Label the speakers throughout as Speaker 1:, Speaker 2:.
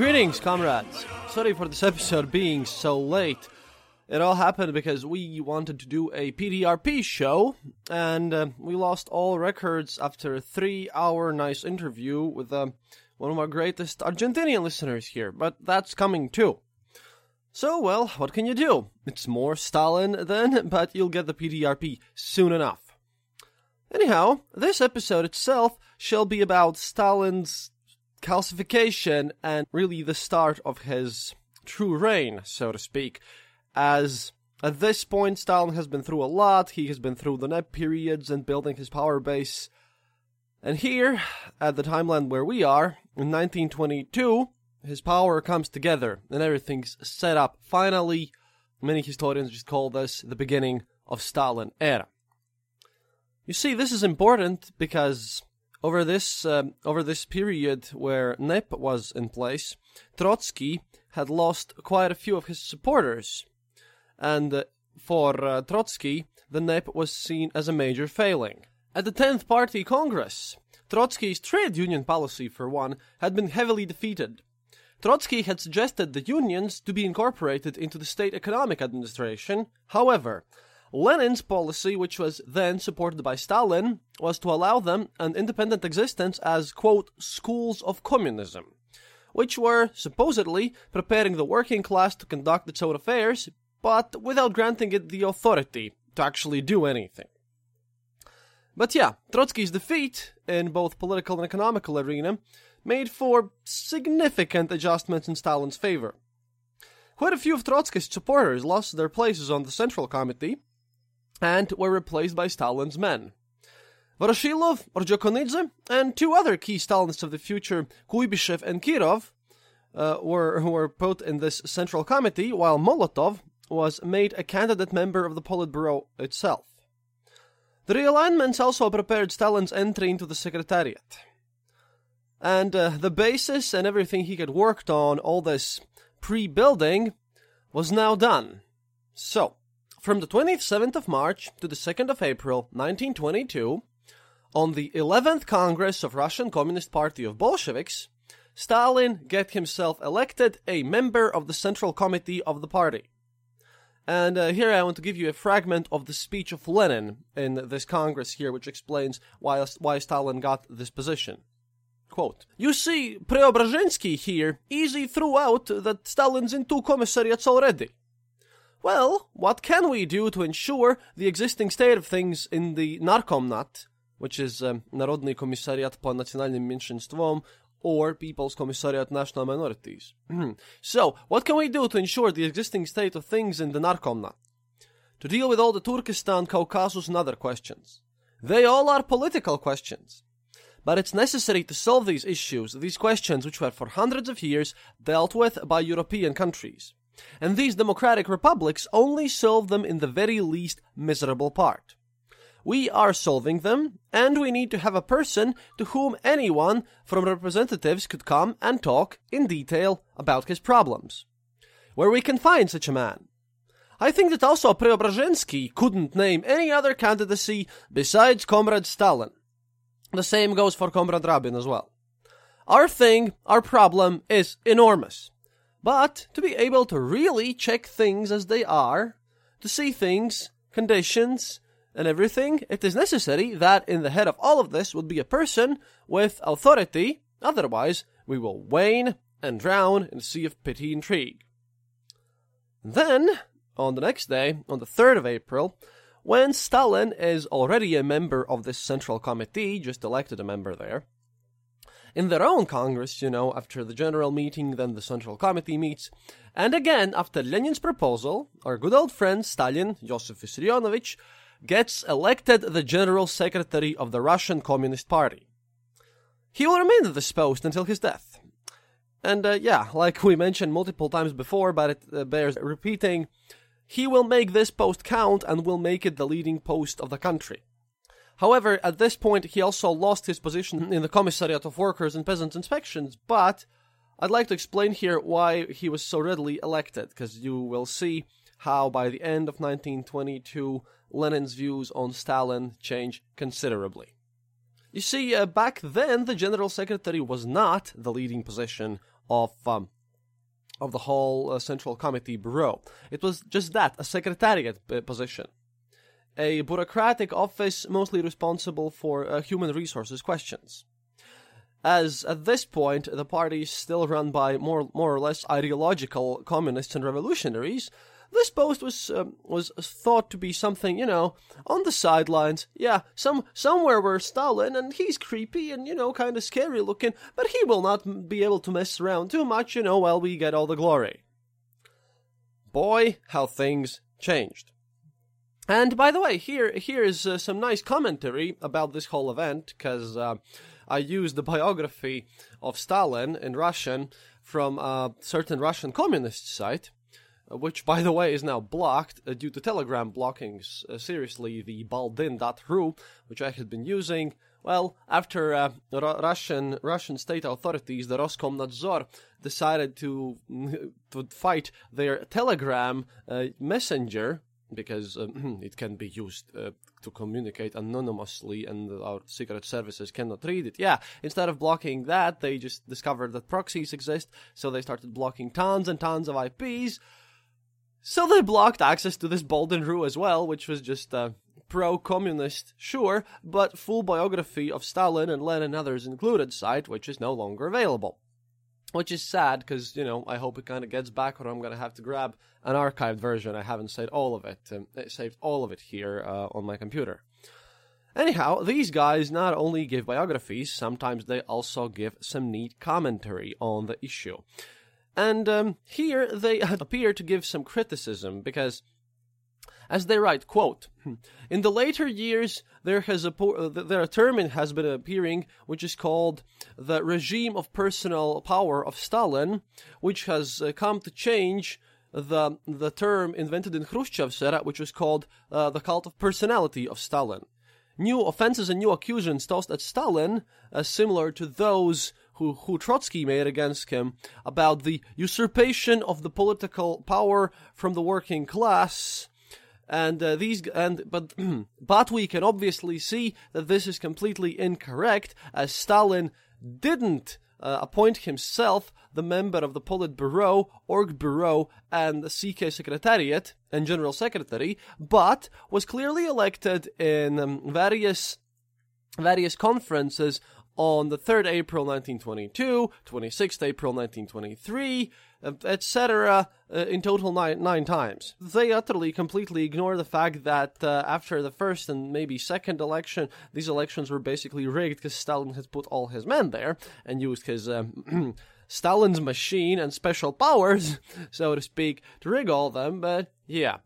Speaker 1: Greetings, comrades. Sorry for this episode being so late. It all happened because we wanted to do a PDRP show, and uh, we lost all records after a three-hour nice interview with uh, one of our greatest Argentinian listeners here. But that's coming too. So, well, what can you do? It's more Stalin then, but you'll get the PDRP soon enough. Anyhow, this episode itself shall be about Stalin's calcification and really the start of his true reign, so to speak. As at this point, Stalin has been through a lot, he has been through the NEP periods and building his power base. And here, at the timeline where we are, in 1922, his power comes together and everything's set up. Finally, many historians just call this the beginning of Stalin era. You see, this is important because over this um, over this period where NEP was in place, Trotsky had lost quite a few of his supporters, and uh, for uh, Trotsky, the NEP was seen as a major failing. At the 10th Party Congress, Trotsky's trade union policy, for one, had been heavily defeated. Trotsky had suggested the unions to be incorporated into the state economic administration. However, Lenin's policy, which was then supported by Stalin, was to allow them an independent existence as, quote, schools of communism, which were supposedly preparing the working class to conduct its own affairs, but without granting it the authority to actually do anything. But yeah, Trotsky's defeat in both political and economical arena made for significant adjustments in Stalin's favor. Quite a few of Trotsky's supporters lost their places on the Central Committee and were replaced by Stalin's men. Voroshilov, Ordzhonikidze, and two other key Stalinists of the future, Kuibyshev and Kirov, uh, were, were put in this Central Committee, while Molotov was made a candidate member of the Politburo itself. The realignments also prepared Stalin's entry into the Secretariat. And uh, the basis and everything he had worked on, all this pre building, was now done. So, from the 27th of March to the 2nd of April 1922, on the 11th Congress of Russian Communist Party of Bolsheviks, Stalin get himself elected a member of the Central Committee of the party. And uh, here I want to give you a fragment of the speech of Lenin in this Congress here, which explains why, why Stalin got this position. Quote, You see, Preobrazhensky here easy threw out that Stalin's in two commissariats already. Well, what can we do to ensure the existing state of things in the Narkomnat, which is um, Narodny Komisariat po Nacionalnym Mniejszyństwom, or People's Commissariat National Minorities. so, what can we do to ensure the existing state of things in the Narkomnat? to deal with all the Turkestan, Caucasus, and other questions. They all are political questions. But it's necessary to solve these issues, these questions which were for hundreds of years dealt with by European countries. And these democratic republics only solve them in the very least miserable part. We are solving them, and we need to have a person to whom anyone from representatives could come and talk in detail about his problems. Where we can find such a man. I think that also Preobrazhensky couldn't name any other candidacy besides Comrade Stalin. The same goes for Comrade Rabkrin as well. Our thing, our problem is enormous. But to be able to really check things as they are, to see things, conditions, and everything, it is necessary that in the head of all of this would be a person with authority, otherwise we will wane and drown in a sea of petty intrigue. Then, on the next day, on the 3rd of April, when Stalin is already a member of this central committee, just elected a member there, in their own Congress, you know, after the general meeting, then the Central Committee meets. And again, after Lenin's proposal, our good old friend Stalin, Joseph Vissarionovich, gets elected the General Secretary of the Russian Communist Party. He will remain at this post until his death. And uh, yeah, like we mentioned multiple times before, but it uh, bears repeating, he will make this post count and will make it the leading post of the country. However, at this point, he also lost his position in the Commissariat of Workers and Peasants Inspections, but I'd like to explain here why he was so readily elected, because you will see how by the end of 1922, Lenin's views on Stalin change considerably. You see, uh, back then, the General Secretary was not the leading position of um, of the whole uh, Central Committee Bureau. It was just that, a secretariat uh, position a bureaucratic office mostly responsible for uh, human resources questions. As at this point the party is still run by more more or less ideological communists and revolutionaries, this post was um, was thought to be something you know on the sidelines. Yeah, some somewhere where Stalin and he's creepy and you know kind of scary looking, but he will not be able to mess around too much. You know, while we get all the glory. Boy, how things changed. And by the way, here here is uh, some nice commentary about this whole event because uh, I used the biography of Stalin in Russian from a certain Russian communist site, uh, which by the way is now blocked uh, due to Telegram blockings. Uh, seriously, the Baldin.ru, which I had been using. Well, after uh, Russian Russian state authorities, the Roskomnadzor, decided to to fight their Telegram messenger because um, it can be used uh, to communicate anonymously and our secret services cannot read it. Yeah, instead of blocking that, they just discovered that proxies exist, so they started blocking tons and tons of IPs. So they blocked access to this Baldin.ru as well, which was just uh, pro-communist, sure, but full biography of Stalin and Lenin and others included site, which is no longer available which is sad because you know I hope it kind of gets back, or I'm gonna have to grab an archived version. I haven't saved all of it. Um, saved all of it here uh, on my computer. Anyhow, these guys not only give biographies, sometimes they also give some neat commentary on the issue. And um, here they appear to give some criticism because as they write, quote, in the later years, there has a, there a term has been appearing which is called the regime of personal power of Stalin, which has uh, come to change the the term invented in Khrushchev's era, which was called uh, the cult of personality of Stalin. New offenses and new accusations tossed at Stalin, uh, similar to those who, who Trotsky made against him about the usurpation of the political power from the working class, and uh, these and but but we can obviously see that this is completely incorrect as Stalin didn't uh, appoint himself the member of the Politburo, Orgbureau, and the CK Secretariat and General Secretary, but was clearly elected in um, various various conferences on the 3rd April 1922, 26th April 1923, etc., uh, in total nine, nine times. They utterly, completely ignore the fact that uh, after the first and maybe second election, these elections were basically rigged because Stalin had put all his men there and used his um, Stalin's machine and special powers, so to speak, to rig all them, but yeah.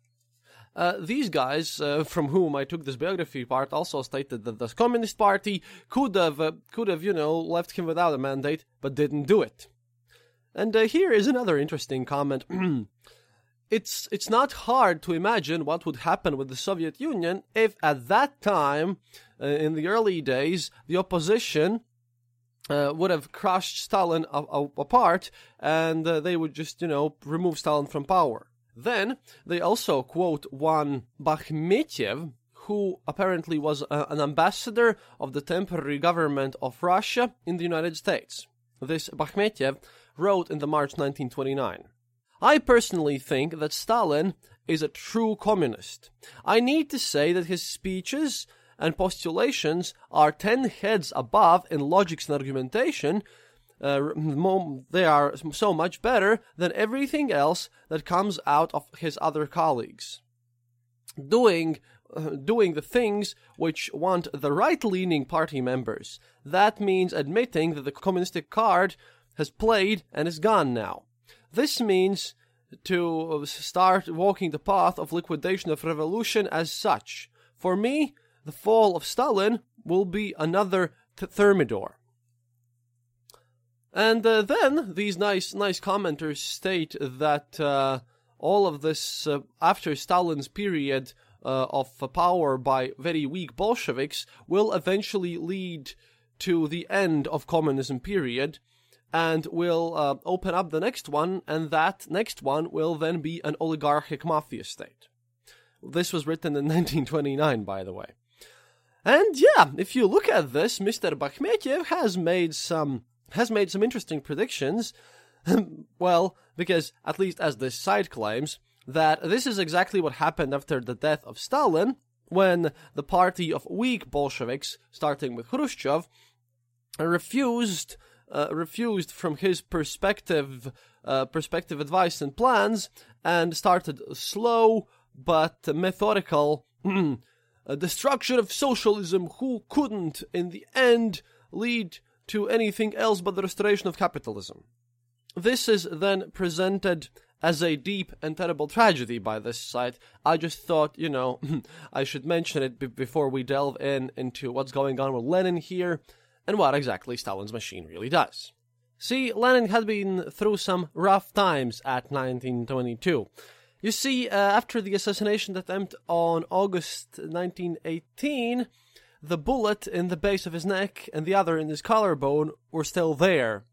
Speaker 1: Uh, these guys, uh, from whom I took this biography part, also stated that the Communist Party could have, uh, could have, you know, left him without a mandate, but didn't do it. And uh, here is another interesting comment. it's it's not hard to imagine what would happen with the Soviet Union if, at that time, uh, in the early days, the opposition uh, would have crushed Stalin a- a- apart, and uh, they would just, you know, remove Stalin from power. Then they also quote one Bakhmetyev, who apparently was a- an ambassador of the temporary government of Russia in the United States. This Bakhmetyev wrote in the March 1929. I personally think that Stalin is a true communist. I need to say that his speeches and postulations are ten heads above in logics and argumentation. Uh, they are so much better than everything else that comes out of his other colleagues. Doing uh, doing the things which want the right-leaning party members. That means admitting that the communistic card has played and is gone now. This means to start walking the path of liquidation of revolution as such. For me, the fall of Stalin will be another th- Thermidor. And uh, then these nice, nice commenters state that uh, all of this, uh, after Stalin's period uh, of power by very weak Bolsheviks, will eventually lead to the end of communism period, and will uh, open up the next one, and that next one will then be an oligarchic mafia state. This was written in 1929, by the way. And yeah, if you look at this, Mr. Bakhmetyev has made some has made some interesting predictions. well, because at least as this site claims that this is exactly what happened after the death of Stalin, when the party of weak Bolsheviks, starting with Khrushchev, refused uh, refused from his perspective uh, perspective advice and plans and started slow but methodical destruction of socialism who couldn't in the end lead to anything else but the restoration of capitalism. This is then presented as a deep and terrible tragedy by this site. I just thought, you know, I should mention it b- before we delve in into what's going on with Lenin here and what exactly Stalin's machine really does. See, Lenin had been through some rough times at 1922. You see, uh, after the assassination attempt on August 1918, the bullet in the base of his neck and the other in his collarbone were still there.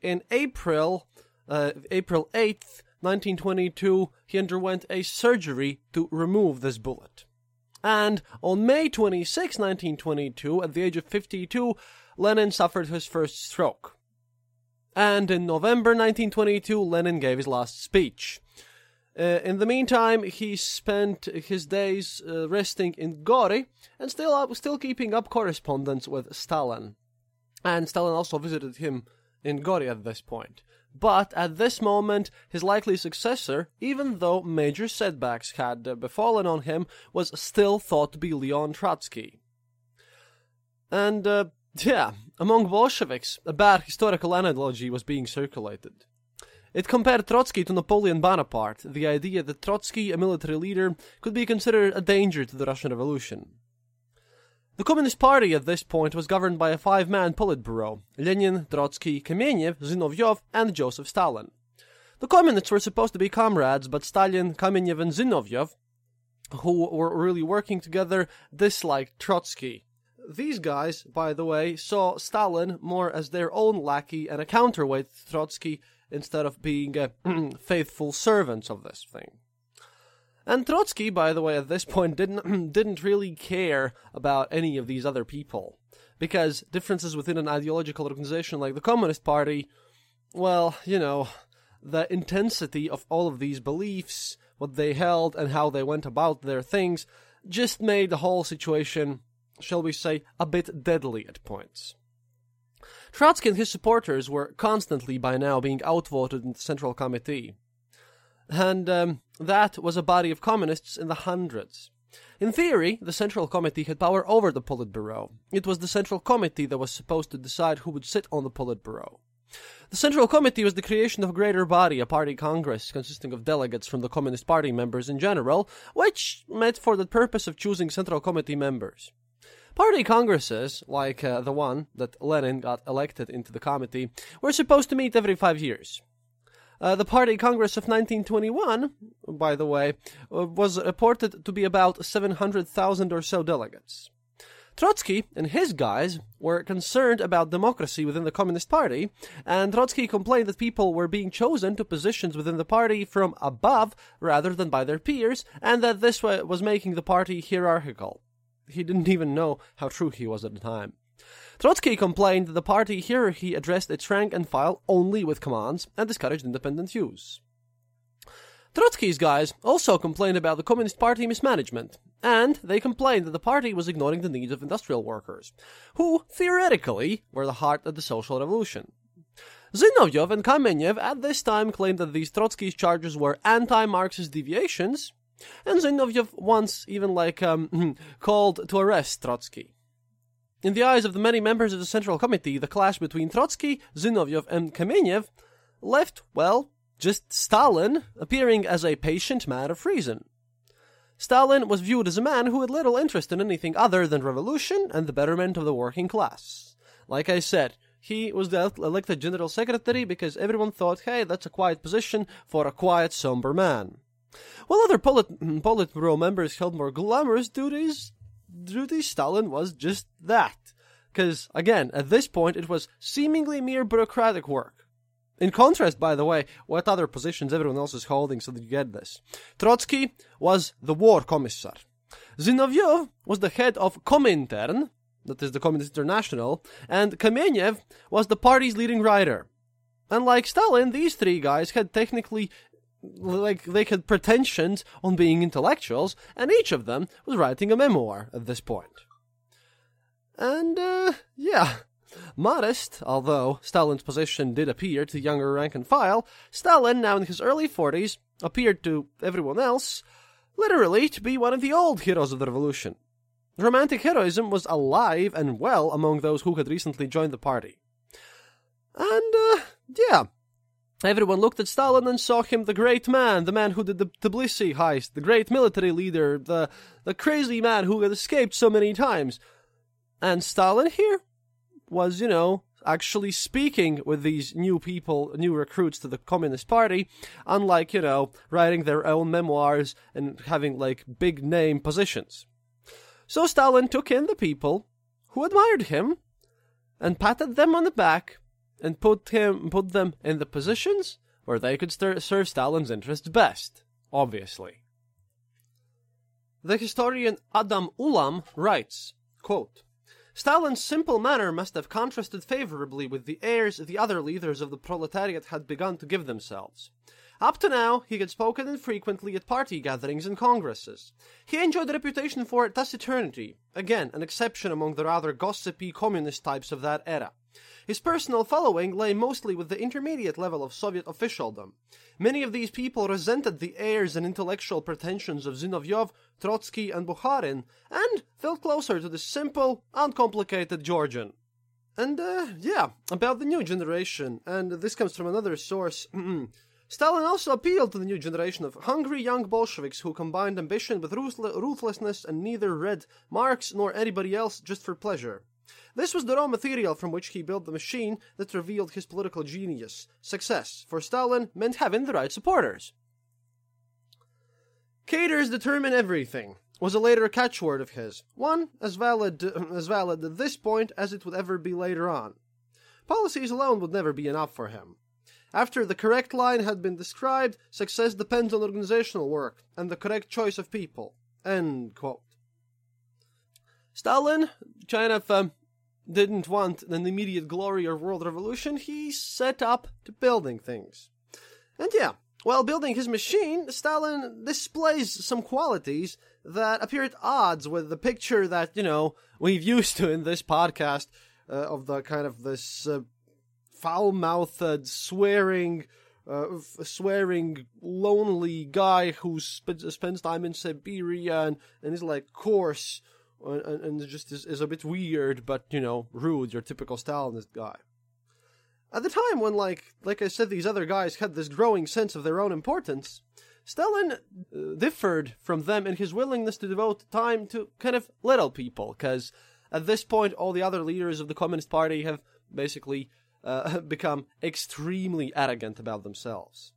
Speaker 1: In April, uh, April 8th, 1922, he underwent a surgery to remove this bullet. And on May 26, 1922, at the age of 52, Lenin suffered his first stroke. And in November 1922, Lenin gave his last speech. Uh, in the meantime, he spent his days uh, resting in Gorki and still uh, still keeping up correspondence with Stalin. And Stalin also visited him in Gorki at this point. But at this moment, his likely successor, even though major setbacks had uh, befallen on him, was still thought to be Leon Trotsky. And, uh, yeah, among Bolsheviks, a bad historical analogy was being circulated. It compared Trotsky to Napoleon Bonaparte, the idea that Trotsky, a military leader, could be considered a danger to the Russian Revolution. The Communist Party at this point was governed by a five man Politburo Lenin, Trotsky, Kamenev, Zinoviev, and Joseph Stalin. The Communists were supposed to be comrades, but Stalin, Kamenev, and Zinoviev, who were really working together, disliked Trotsky. These guys, by the way, saw Stalin more as their own lackey and a counterweight to Trotsky instead of being uh, faithful servants of this thing. And Trotsky, by the way, at this point didn't didn't really care about any of these other people because differences within an ideological organization like the Communist Party, well, you know, the intensity of all of these beliefs, what they held, and how they went about their things, just made the whole situation, shall we say, a bit deadly at points. Trotsky and his supporters were constantly by now being outvoted in the Central Committee and um, that was a body of communists in the hundreds. In theory, the Central Committee had power over the Politburo. It was the Central Committee that was supposed to decide who would sit on the Politburo. The Central Committee was the creation of a greater body, a party congress consisting of delegates from the Communist Party members in general, which met for the purpose of choosing Central Committee members. Party congresses, like uh, the one that Lenin got elected into the committee, were supposed to meet every five years. Uh, the Party Congress of 1921, by the way, uh, was reported to be about 700,000 or so delegates. Trotsky and his guys were concerned about democracy within the Communist Party, and Trotsky complained that people were being chosen to positions within the party from above rather than by their peers, and that this was making the party hierarchical. He didn't even know how true he was at the time. Trotsky complained that the party here he addressed its rank and file only with commands and discouraged independent use. Trotsky's guys also complained about the Communist Party mismanagement, and they complained that the party was ignoring the needs of industrial workers, who, theoretically, were the heart of the social revolution. Zinoviev and Kamenev at this time claimed that these Trotsky's charges were anti-Marxist deviations, and Zinoviev once even like um, called to arrest Trotsky. In the eyes of the many members of the Central Committee, the clash between Trotsky, Zinoviev, and Kamenev left, well, just Stalin appearing as a patient man of reason. Stalin was viewed as a man who had little interest in anything other than revolution and the betterment of the working class. Like I said, he was elected general secretary because everyone thought, hey, that's a quiet position for a quiet, somber man. While other polit- mm, Politburo members held more glamorous duties, duties, Stalin was just that. Because, again, at this point, it was seemingly mere bureaucratic work. In contrast, by the way, what other positions everyone else is holding so that you get this. Trotsky was the war commissar. Zinoviev was the head of Comintern, that is the Communist International, and Kamenev was the party's leading writer. Unlike Stalin, these three guys had technically like they had pretensions on being intellectuals, and each of them was writing a memoir at this point. And uh yeah, Modest, although Stalin's position did appear to the younger rank and file, Stalin, now in his early 40s, appeared to everyone else, literally, to be one of the old heroes of the revolution. Romantic heroism was alive and well among those who had recently joined the party. And, uh, yeah. Everyone looked at Stalin and saw him the great man, the man who did the Tbilisi heist, the great military leader, the, the crazy man who had escaped so many times. And Stalin here was, you know, actually speaking with these new people, new recruits to the Communist Party, unlike, you know, writing their own memoirs and having like big name positions. So Stalin took in the people who admired him and patted them on the back and put him put them in the positions where they could stir- serve Stalin's interests best, obviously. The historian Adam Ulam writes, quote, Stalin's simple manner must have contrasted favorably with the airs the other leaders of the proletariat had begun to give themselves. Up to now, he had spoken infrequently at party gatherings and congresses. He enjoyed a reputation for taciturnity, again, an exception among the rather gossipy communist types of that era. His personal following lay mostly with the intermediate level of Soviet officialdom. Many of these people resented the airs and intellectual pretensions of Zinoviev, Trotsky, and Bukharin, and felt closer to the simple, uncomplicated Georgian. And, uh, yeah, about the new generation, and this comes from another source. Stalin also appealed to the new generation of hungry young Bolsheviks who combined ambition with ruthlessness and neither read Marx nor anybody else just for pleasure. This was the raw material from which he built the machine that revealed his political genius. Success for Stalin meant having the right supporters. Cadres determine everything was a later catchword of his, one as valid as valid at this point as it would ever be later on. Policies alone would never be enough for him. After the correct line had been described, success depends on organizational work and the correct choice of people. End quote. Stalin kind of um, didn't want an immediate glory or world revolution. He set up to building things. And yeah, while building his machine, Stalin displays some qualities that appear at odds with the picture that, you know, we've used to in this podcast uh, of the kind of this uh, foul-mouthed, swearing, uh, swearing, lonely guy who sp- spends time in Siberia and, and is like coarse and, and just is, is, a bit weird, but you know, rude. Your typical Stalinist guy. At the time when, like, like I said, these other guys had this growing sense of their own importance, Stalin uh, differed from them in his willingness to devote time to kind of little people, because at this point, all the other leaders of the Communist Party have basically uh, become extremely arrogant about themselves.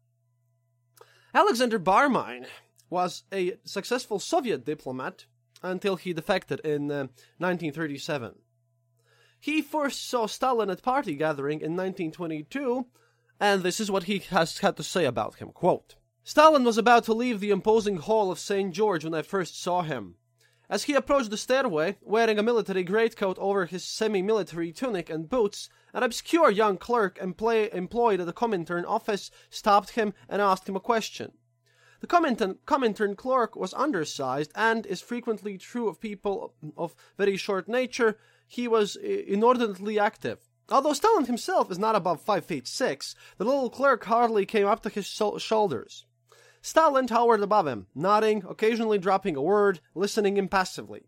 Speaker 1: Alexander Barmine was a successful Soviet diplomat until he defected in uh, 1937. He first saw Stalin at party gathering in 1922, and this is what he has had to say about him. Quote, Stalin was about to leave the imposing hall of St. George when I first saw him. As he approached the stairway, wearing a military greatcoat over his semi-military tunic and boots, an obscure young clerk employ- employed at the Comintern office stopped him and asked him a question. The Comintern, Comintern clerk was undersized and is frequently true of people of very short nature. He was uh, inordinately active. Although Stalin himself is not above five feet six, the little clerk hardly came up to his shoulders. Stalin towered above him, nodding, occasionally dropping a word, listening impassively.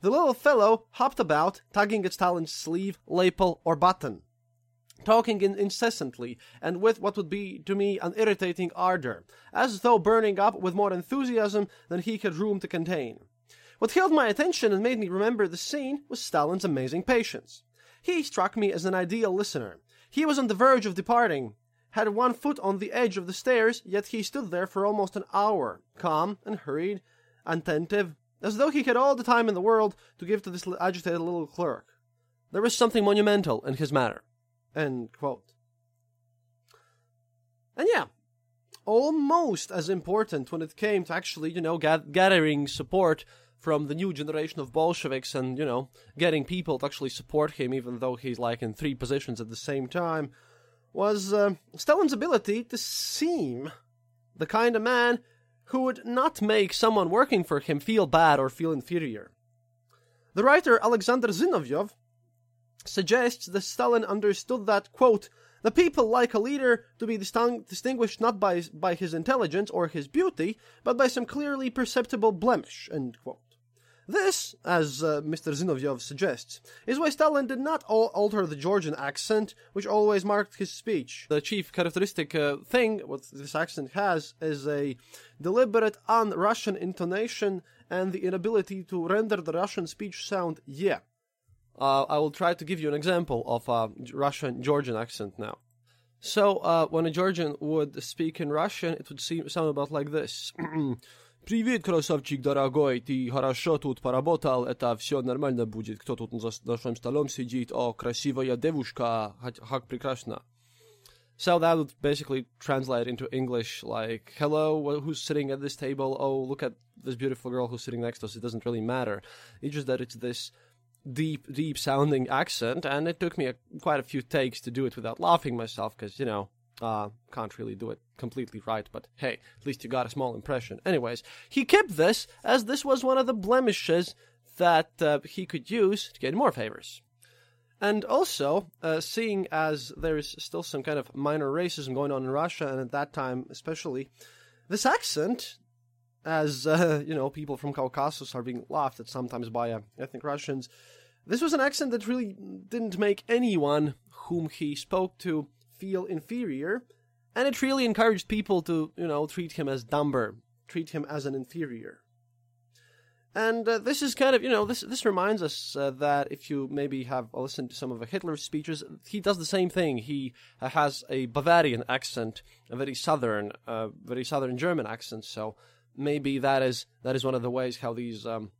Speaker 1: The little fellow hopped about, tugging at Stalin's sleeve, lapel, or button, talking in- incessantly, and with what would be to me an irritating ardor, as though burning up with more enthusiasm than he had room to contain. What held my attention and made me remember the scene was Stalin's amazing patience. He struck me as an ideal listener. He was on the verge of departing, had one foot on the edge of the stairs, yet he stood there for almost an hour, calm and hurried, attentive, as though he had all the time in the world to give to this agitated little clerk. There was something monumental in his manner. End quote. And yeah, almost as important when it came to actually, you know, gathering support from the new generation of Bolsheviks and, you know, getting people to actually support him, even though he's like in three positions at the same time, was uh, Stalin's ability to seem the kind of man who would not make someone working for him feel bad or feel inferior. The writer Alexander Zinoviev suggests that Stalin understood that, quote, the people like a leader to be distinguished not by, by his intelligence or his beauty, but by some clearly perceptible blemish, end quote. This, as uh, Mr. Zinoviev suggests, is why Stalin did not al- alter the Georgian accent, which always marked his speech. The chief characteristic uh, thing what this accent has is a deliberate un-Russian intonation and the inability to render the Russian speech sound yeah Uh, I will try to give you an example of a Russian Georgian accent now. So, uh, when a Georgian would speak in Russian, it would seem, sound about like this. Привет, красавчик дорогой, ты хорошо тут поработал, это все нормально будет. Кто тут за нашим столом сидит? О, красивая девушка, как прекрасно. So that would basically translate into English like, hello, who's sitting at this table? Oh, look at this beautiful girl who's sitting next to us. It doesn't really matter. It's just that it's this deep, deep sounding accent, and it took me a, quite a few takes to do it without laughing myself, because, you know, uh, can't really do it completely right, but hey, at least you got a small impression. Anyways, he kept this as this was one of the blemishes that uh, he could use to get more favors. And also, uh, seeing as there is still some kind of minor racism going on in Russia, and at that time especially, this accent, as uh, you know, people from Caucasus are being laughed at sometimes by uh, ethnic Russians, this was an accent that really didn't make anyone whom he spoke to feel inferior, and it really encouraged people to, you know, treat him as dumber, treat him as an inferior. And uh, this is kind of, you know, this this reminds us uh, that if you maybe have listened to some of Hitler's speeches, he does the same thing. He uh, has a Bavarian accent, a very southern, uh, very southern German accent. So maybe that is that is one of the ways how these um,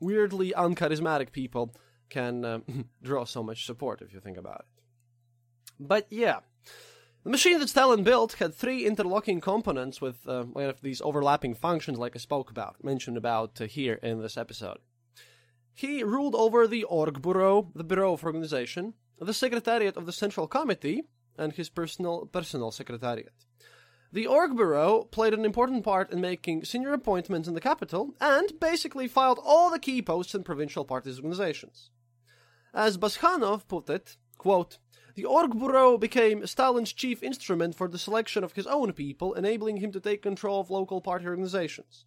Speaker 1: weirdly uncharismatic people can um, draw so much support, if you think about it. But yeah, the machine that Stalin built had three interlocking components with uh, one of these overlapping functions, like I spoke about, mentioned about uh, here in this episode. He ruled over the Org Bureau, the Bureau of Organization, the Secretariat of the Central Committee, and his personal personal secretariat. The Org Bureau played an important part in making senior appointments in the capital and basically filed all the key posts in provincial parties organizations. As Bazhanov put it, quote, the Org Bureau became Stalin's chief instrument for the selection of his own people, enabling him to take control of local party organizations.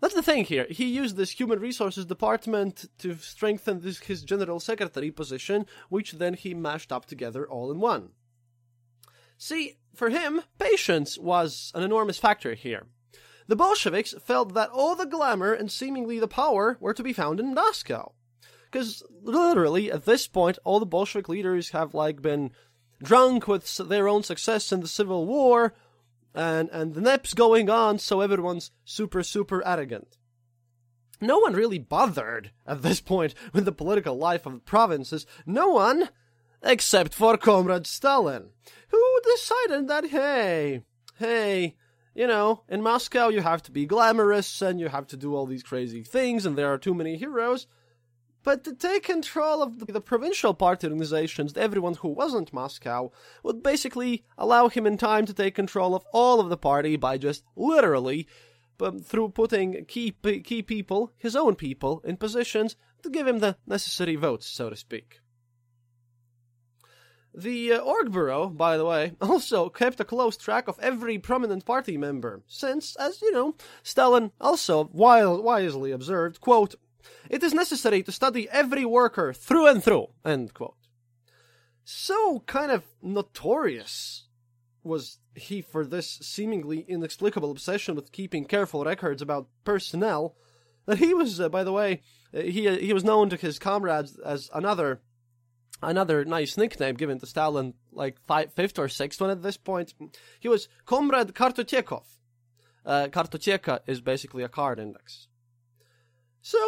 Speaker 1: That's the thing here. He used this human resources department to strengthen this, his general secretary position, which then he mashed up together all in one. See, for him, patience was an enormous factor here. The Bolsheviks felt that all the glamour and seemingly the power were to be found in Moscow. Because literally, at this point, all the Bolshevik leaders have like been drunk with their own success in the Civil War, and and the NEP's going on, so everyone's super super arrogant. No one really bothered at this point with the political life of the provinces. No one, except for Comrade Stalin, who decided that hey, hey, you know, in Moscow you have to be glamorous and you have to do all these crazy things, and there are too many heroes. But to take control of the, provincial party organizations, everyone who wasn't Moscow, would basically allow him in time to take control of all of the party by just literally, but through putting key key people, his own people, in positions to give him the necessary votes, so to speak. The uh, org bureau, by the way, also kept a close track of every prominent party member, since, as you know, Stalin also wisely observed, quote, it is necessary to study every worker through and through. End quote. So kind of notorious was he for this seemingly inexplicable obsession with keeping careful records about personnel that he was, uh, by the way, uh, he uh, he was known to his comrades as another another nice nickname given to Stalin, like five, fifth or sixth one at this point. He was Comrade Kartotekov. Uh, Kartoteka is basically a card index. So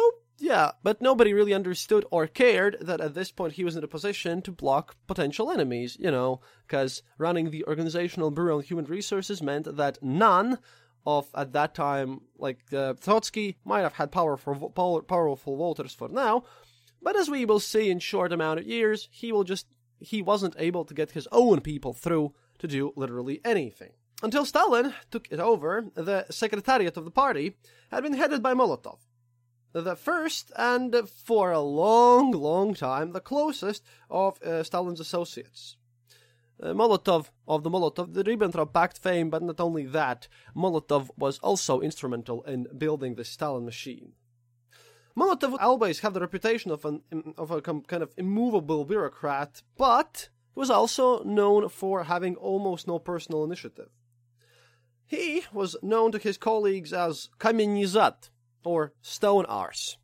Speaker 1: yeah, but nobody really understood or cared that at this point he was in a position to block potential enemies, you know, because running the Organizational Bureau on Human Resources meant that none of, at that time, like uh, Trotsky might have had powerful, power, powerful voters for now, but as we will see in short amount of years, he will just, he wasn't able to get his own people through to do literally anything. Until Stalin took it over, the secretariat of the party had been headed by Molotov the first and for a long, long time the closest of uh, Stalin's associates. Uh, Molotov of the Molotov, the Ribbentrop Pact fame, but not only that, Molotov was also instrumental in building the Stalin machine. Molotov always had the reputation of an of a kind of immovable bureaucrat, but was also known for having almost no personal initiative. He was known to his colleagues as Kamenizat, or stone arse.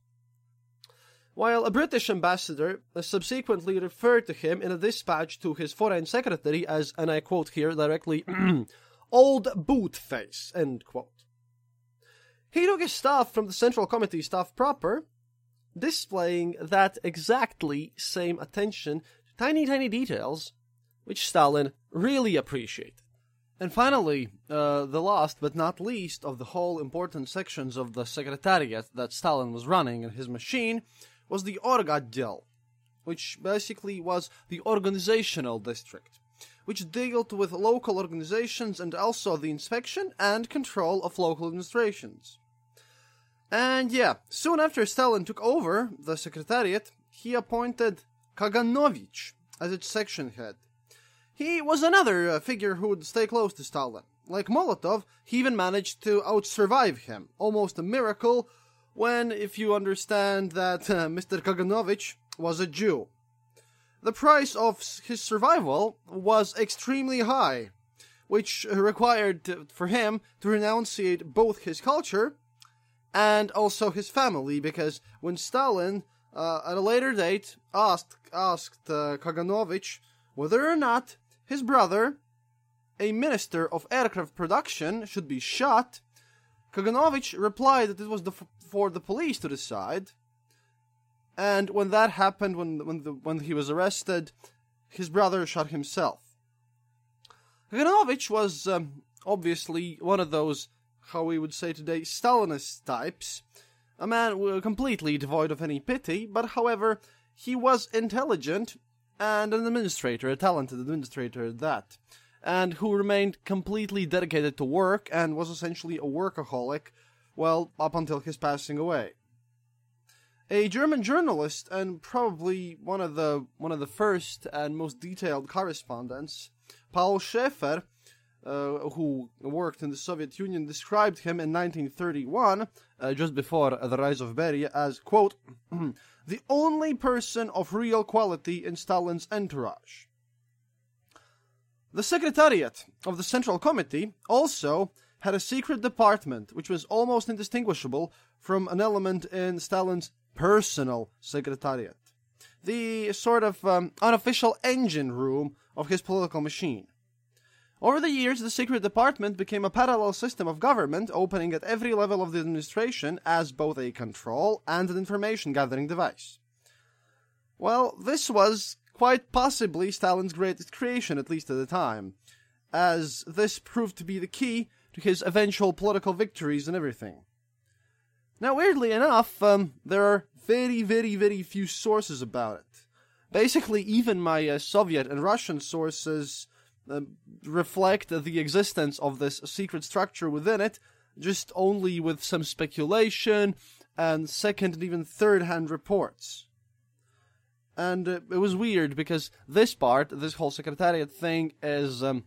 Speaker 1: While a British ambassador subsequently referred to him in a dispatch to his foreign secretary as, and I quote here directly, old boot face, end quote. He took staff from the Central Committee staff proper, displaying that exactly same attention to tiny, tiny details, which Stalin really appreciated. And finally, uh, the last but not least of the whole important sections of the Secretariat that Stalin was running in his machine was the Org-Otdel, which basically was the organizational district, which dealt with local organizations and also the inspection and control of local administrations. And yeah, soon after Stalin took over the Secretariat, he appointed Kaganovich as its section head he was another uh, figure who would stay close to Stalin. Like Molotov, he even managed to outsurvive him. Almost a miracle when, if you understand that uh, Mr. Kaganovich was a Jew. The price of his survival was extremely high, which required for him to renunciate both his culture and also his family, because when Stalin, uh, at a later date, asked asked uh, Kaganovich whether or not his brother, a minister of aircraft production, should be shot. Kaganovich replied that it was the, for the police to decide. And when that happened, when when the, when he was arrested, his brother shot himself. Kaganovich was um, obviously one of those, how we would say today, Stalinist types. A man completely devoid of any pity, but however, he was intelligent and an administrator, a talented administrator at that, and who remained completely dedicated to work and was essentially a workaholic, well, up until his passing away. A German journalist and probably one of the one of the first and most detailed correspondents, Paul Scheffer, uh, who worked in the Soviet Union, described him in 1931, uh, just before the rise of Beria, as, quote, the only person of real quality in Stalin's entourage. The Secretariat of the Central Committee also had a secret department which was almost indistinguishable from an element in Stalin's personal secretariat. The sort of um, unofficial engine room of his political machine. Over the years, the secret department became a parallel system of government opening at every level of the administration as both a control and an information gathering device. Well, this was quite possibly Stalin's greatest creation, at least at the time, as this proved to be the key to his eventual political victories and everything. Now, weirdly enough, um, there are very, very, very few sources about it. Basically, even my uh, Soviet and Russian sources uh, reflect the existence of this secret structure within it, just only with some speculation and second and even third hand reports. And uh, it was weird because this part, this whole secretariat thing, is um,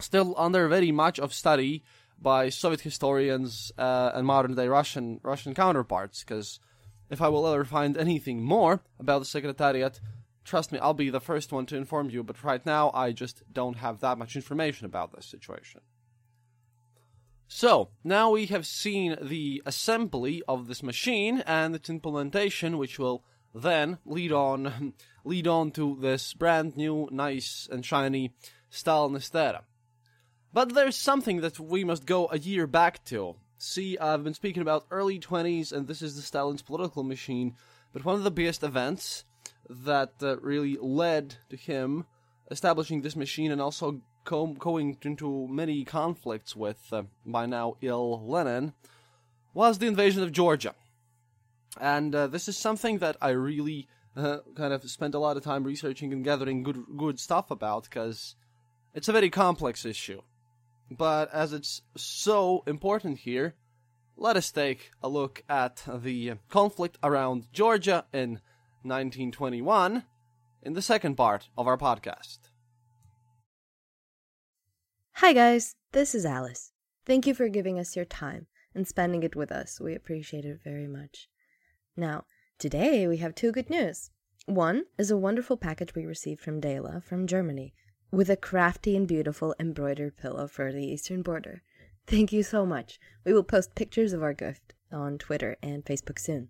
Speaker 1: still under very much of study by Soviet historians uh, and modern day Russian Russian counterparts. Because if I will ever find anything more about the secretariat, trust me, I'll be the first one to inform you, but right now I just don't have that much information about this situation. So, now we have seen the assembly of this machine and its implementation, which will then lead on lead on to this brand new, nice and shiny Stalinist era. But there's something that we must go a year back to. See, I've been speaking about early 20s, and this is the Stalin's political machine, but one of the biggest events that uh, really led to him establishing this machine and also going into many conflicts with, uh, by now ill Lenin, was the invasion of Georgia. And uh, this is something that I really uh, kind of spent a lot of time researching and gathering good good stuff about because it's a very complex issue. But as it's so important here, let us take a look at the conflict around Georgia in 1921 in the second part of our podcast.
Speaker 2: Hi, guys. This is Alice. Thank you for giving us your time and spending it with us. We appreciate it very much. Now, today we have two good news. One is a wonderful package we received from Dela from Germany with a crafty and beautiful embroidered pillow for the eastern border. Thank you so much. We will post pictures of our gift on Twitter and Facebook soon.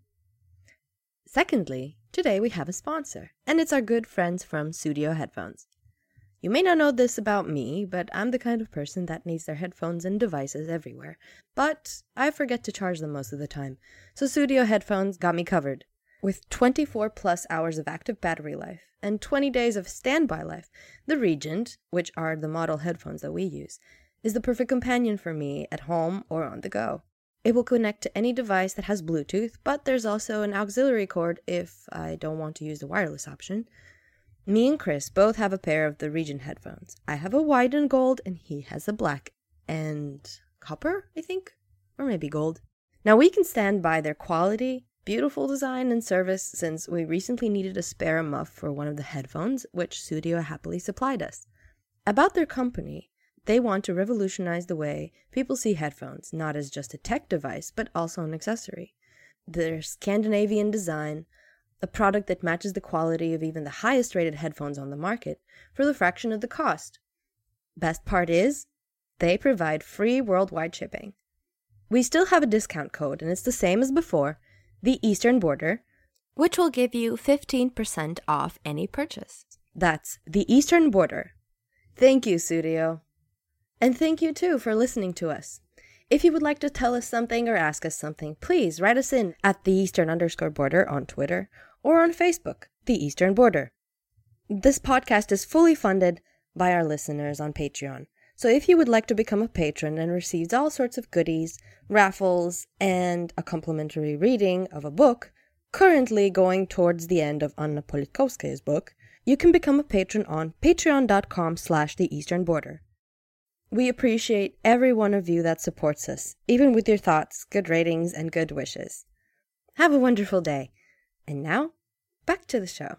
Speaker 2: Secondly, today we have a sponsor, and it's our good friends from Sudio Headphones. You may not know this about me, but I'm the kind of person that needs their headphones and devices everywhere. But I forget to charge them most of the time, so Sudio Headphones got me covered. With 24 plus hours of active battery life and 20 days of standby life, the Regent, which are the model headphones that we use, is the perfect companion for me at home or on the go. It will connect to any device that has Bluetooth, but there's also an auxiliary cord if I don't want to use the wireless option. Me and Chris both have a pair of the Regent headphones. I have a white and gold, and he has a black and copper, I think, or maybe gold. Now we can stand by their quality, beautiful design, and service since we recently needed a spare muff for one of the headphones, which Sudio happily supplied us. About their company, they want to revolutionize the way people see headphones, not as just a tech device, but also an accessory. Their Scandinavian design, a product that matches the quality of even the highest rated headphones on the market for the fraction of the cost. Best part is, they provide free worldwide shipping. We still have a discount code, and it's the same as before the Eastern Border, which will give you 15% off any purchase. That's the Eastern Border. Thank you, Sudio. And thank you too for listening to us. If you would like to tell us something or ask us something, please write us in at the Eastern underscore border on Twitter or on Facebook, the Eastern Border. This podcast is fully funded by our listeners on Patreon. So if you would like to become a patron and receive all sorts of goodies, raffles, and a complimentary reading of a book, currently going towards the end of Anna Politkovskaya's book, you can become a patron on patreon.com slash the eastern border. We appreciate every one of you that supports us, even with your thoughts, good ratings, and good wishes. Have a wonderful day. And now, back to the show.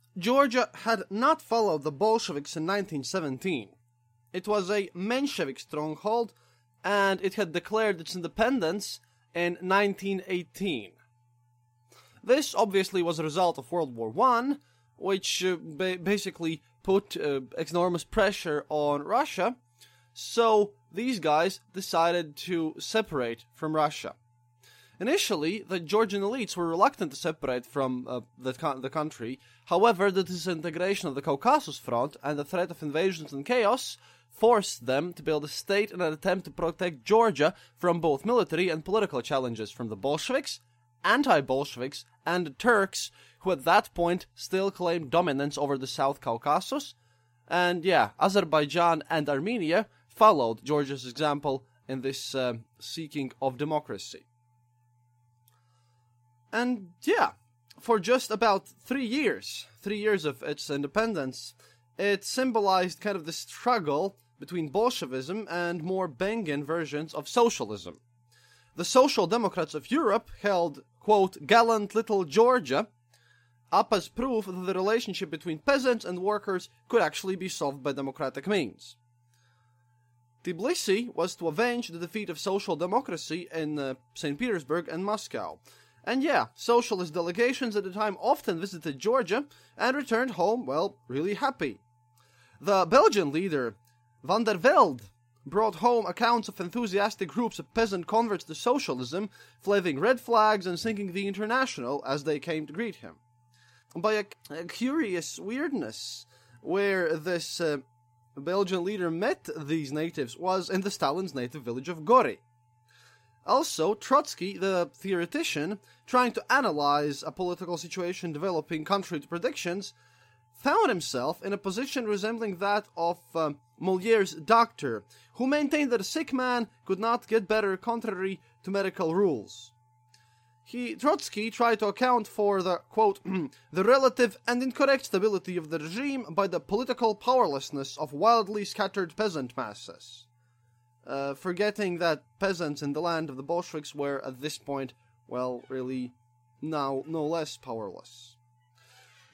Speaker 1: Georgia had not followed the Bolsheviks in 1917. It was a Menshevik stronghold, and it had declared its independence in 1918. This obviously was a result of World War I, which uh, ba- basically put uh, enormous pressure on Russia, so these guys decided to separate from Russia. Initially, the Georgian elites were reluctant to separate from uh, the, the country. However, the disintegration of the Caucasus Front and the threat of invasions and chaos forced them to build a state in an attempt to protect Georgia from both military and political challenges from the Bolsheviks, anti-Bolsheviks, and the Turks, who at that point still claimed dominance over the South Caucasus. And yeah, Azerbaijan and Armenia followed Georgia's example in this uh, seeking of democracy. And yeah, for just about three years, three years of its independence, it symbolized kind of the struggle between Bolshevism and more Bengen versions of socialism. The Social Democrats of Europe held, quote, gallant little Georgia up as proof that the relationship between peasants and workers could actually be solved by democratic means. Tbilisi was to avenge the defeat of social democracy in uh, St. Petersburg and Moscow, and yeah, socialist delegations at the time often visited Georgia and returned home, well, really happy. The Belgian leader, van der Velde, brought home accounts of enthusiastic groups of peasant converts to socialism, flaving red flags and singing the International as they came to greet him. By a, a curious weirdness, where this uh, Belgian leader met these natives was in the Stalin's native village of Gori. Also, Trotsky, the theoretician, trying to analyze a political situation developing contrary to predictions, found himself in a position resembling that of uh, Moliere's doctor, who maintained that a sick man could not get better contrary to medical rules. He, Trotsky, tried to account for the, quote, the relative and incorrect stability of the regime by the political powerlessness of wildly scattered peasant masses uh, forgetting that peasants in the land of the Bolsheviks were at this point, well, really now no less powerless.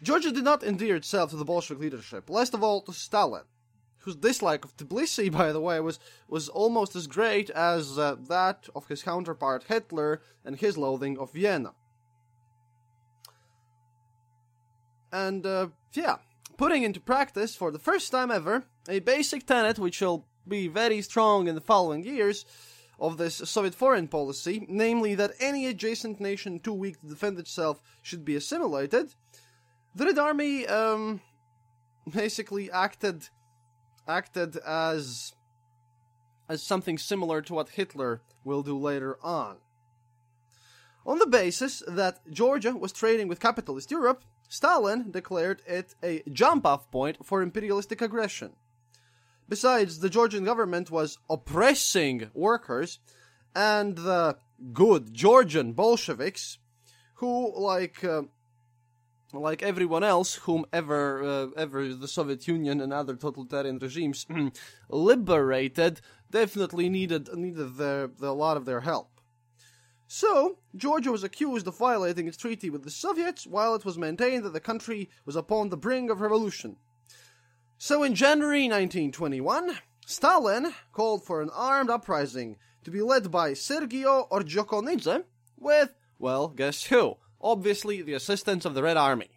Speaker 1: Georgia did not endear itself to the Bolshevik leadership, least of all to Stalin, whose dislike of Tbilisi, by the way, was, was almost as great as uh, that of his counterpart Hitler and his loathing of Vienna. And, uh, yeah, putting into practice for the first time ever a basic tenet which will be very strong in the following years of this Soviet foreign policy, namely that any adjacent nation too weak to defend itself should be assimilated, the Red Army um, basically acted acted as as something similar to what Hitler will do later on. On the basis that Georgia was trading with capitalist Europe, Stalin declared it a jump off point for imperialistic aggression. Besides, the Georgian government was oppressing workers, and the good Georgian Bolsheviks, who, like, uh, like everyone else, whom ever, uh, ever the Soviet Union and other totalitarian regimes liberated, definitely needed needed a lot of their help. So, Georgia was accused of violating its treaty with the Soviets, while it was maintained that the country was upon the brink of revolution. So in January 1921, Stalin called for an armed uprising to be led by Sergio Ordzhonikidze with, well, guess who? Obviously, the assistance of the Red Army.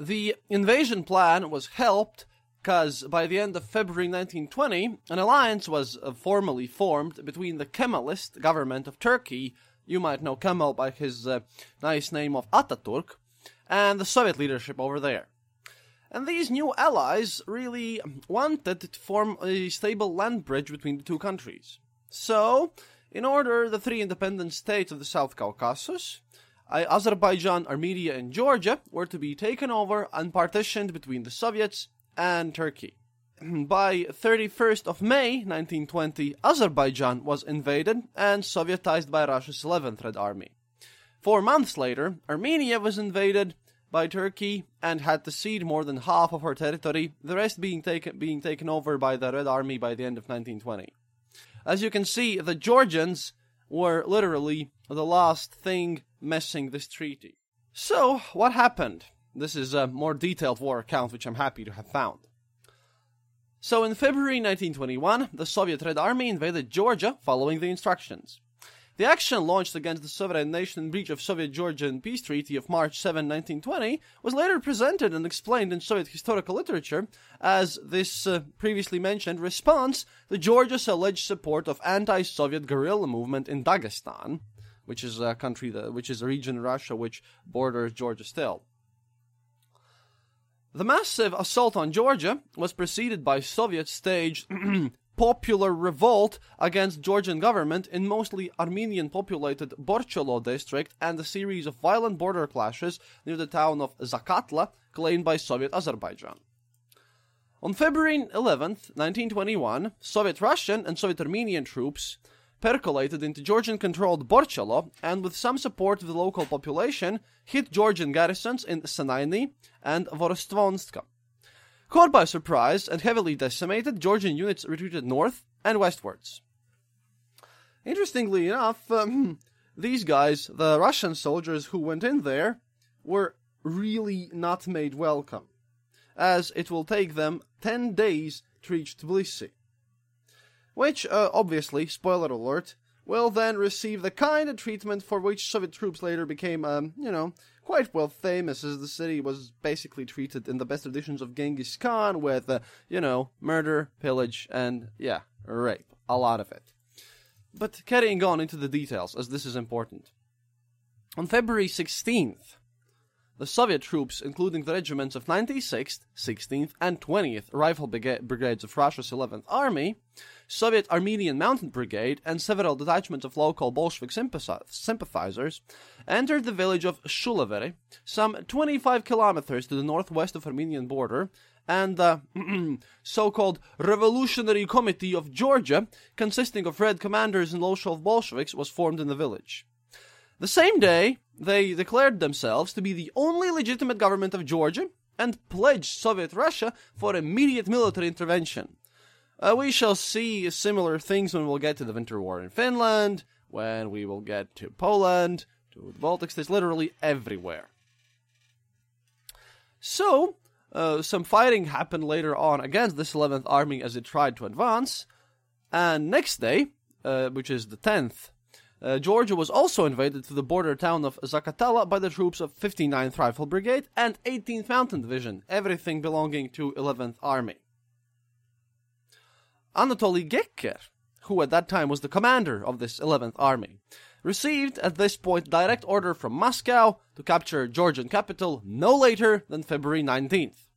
Speaker 1: The invasion plan was helped because by the end of February 1920, an alliance was uh, formally formed between the Kemalist government of Turkey, you might know Kemal by his uh, nice name of Ataturk, and the Soviet leadership over there. And these new allies really wanted to form a stable land bridge between the two countries. So, in order, the three independent states of the South Caucasus, Azerbaijan, Armenia, and Georgia, were to be taken over and partitioned between the Soviets and Turkey. By 31st of May 1920, Azerbaijan was invaded and Sovietized by Russia's 11th Red Army. Four months later, Armenia was invaded by Turkey and had to cede more than half of her territory, the rest being taken being taken over by the Red Army by the end of 1920. As you can see, the Georgians were literally the last thing messing this treaty. So, what happened? This is a more detailed war account which I'm happy to have found. So, in February 1921, the Soviet Red Army invaded Georgia following the instructions. The action launched against the sovereign nation in breach of Soviet-Georgian peace treaty of March 7, 1920 was later presented and explained in Soviet historical literature as this uh, previously mentioned response to Georgia's alleged support of anti-Soviet guerrilla movement in Dagestan, which is a country that, which is a region in Russia which borders Georgia still. The massive assault on Georgia was preceded by Soviet staged popular revolt against Georgian government in mostly Armenian populated Borcholo district and a series of violent border clashes near the town of Zakatala claimed by Soviet Azerbaijan. On February 11, 1921, Soviet Russian and Soviet Armenian troops percolated into Georgian controlled Borcholo and, with some support of the local population, hit Georgian garrisons in Sanaini and Vorostvonska. Caught by surprise and heavily decimated, Georgian units retreated north and westwards. Interestingly enough, um, these guys, the Russian soldiers who went in there, were really not made welcome, as it will take them 10 days to reach Tbilisi. Which, uh, obviously, spoiler alert, will then receive the kind of treatment for which Soviet troops later became, um, you know, quite well famous, as the city was basically treated in the best editions of Genghis Khan with, uh, you know, murder, pillage, and, yeah, rape. A lot of it. But carrying on into the details, as this is important. On February 16th, the Soviet troops, including the regiments of 96th, 16th, and 20th Rifle Brigades of Russia's 11th Army, Soviet Armenian Mountain Brigade, and several detachments of local Bolshevik sympathizers, entered the village of Shulaveri, some 25 kilometers to the northwest of Armenian border, and the so-called Revolutionary Committee of Georgia, consisting of Red commanders and Loshov Bolsheviks, was formed in the village. The same day, they declared themselves to be the only legitimate government of Georgia and pledged Soviet Russia for immediate military intervention. Uh, we shall see similar things when we'll get to the Winter War in Finland, when we will get to Poland, to the Baltic states, literally everywhere. So, uh, some fighting happened later on against this 11th Army as it tried to advance, and next day, uh, which is the 10th uh, Georgia was also invaded to the border town of Zakatala by the troops of 59th Rifle Brigade and 18th Mountain Division, everything belonging to 11th Army. Anatoly Gekker, who at that time was the commander of this 11th Army, received at this point direct order from Moscow to capture Georgian capital no later than February 19th.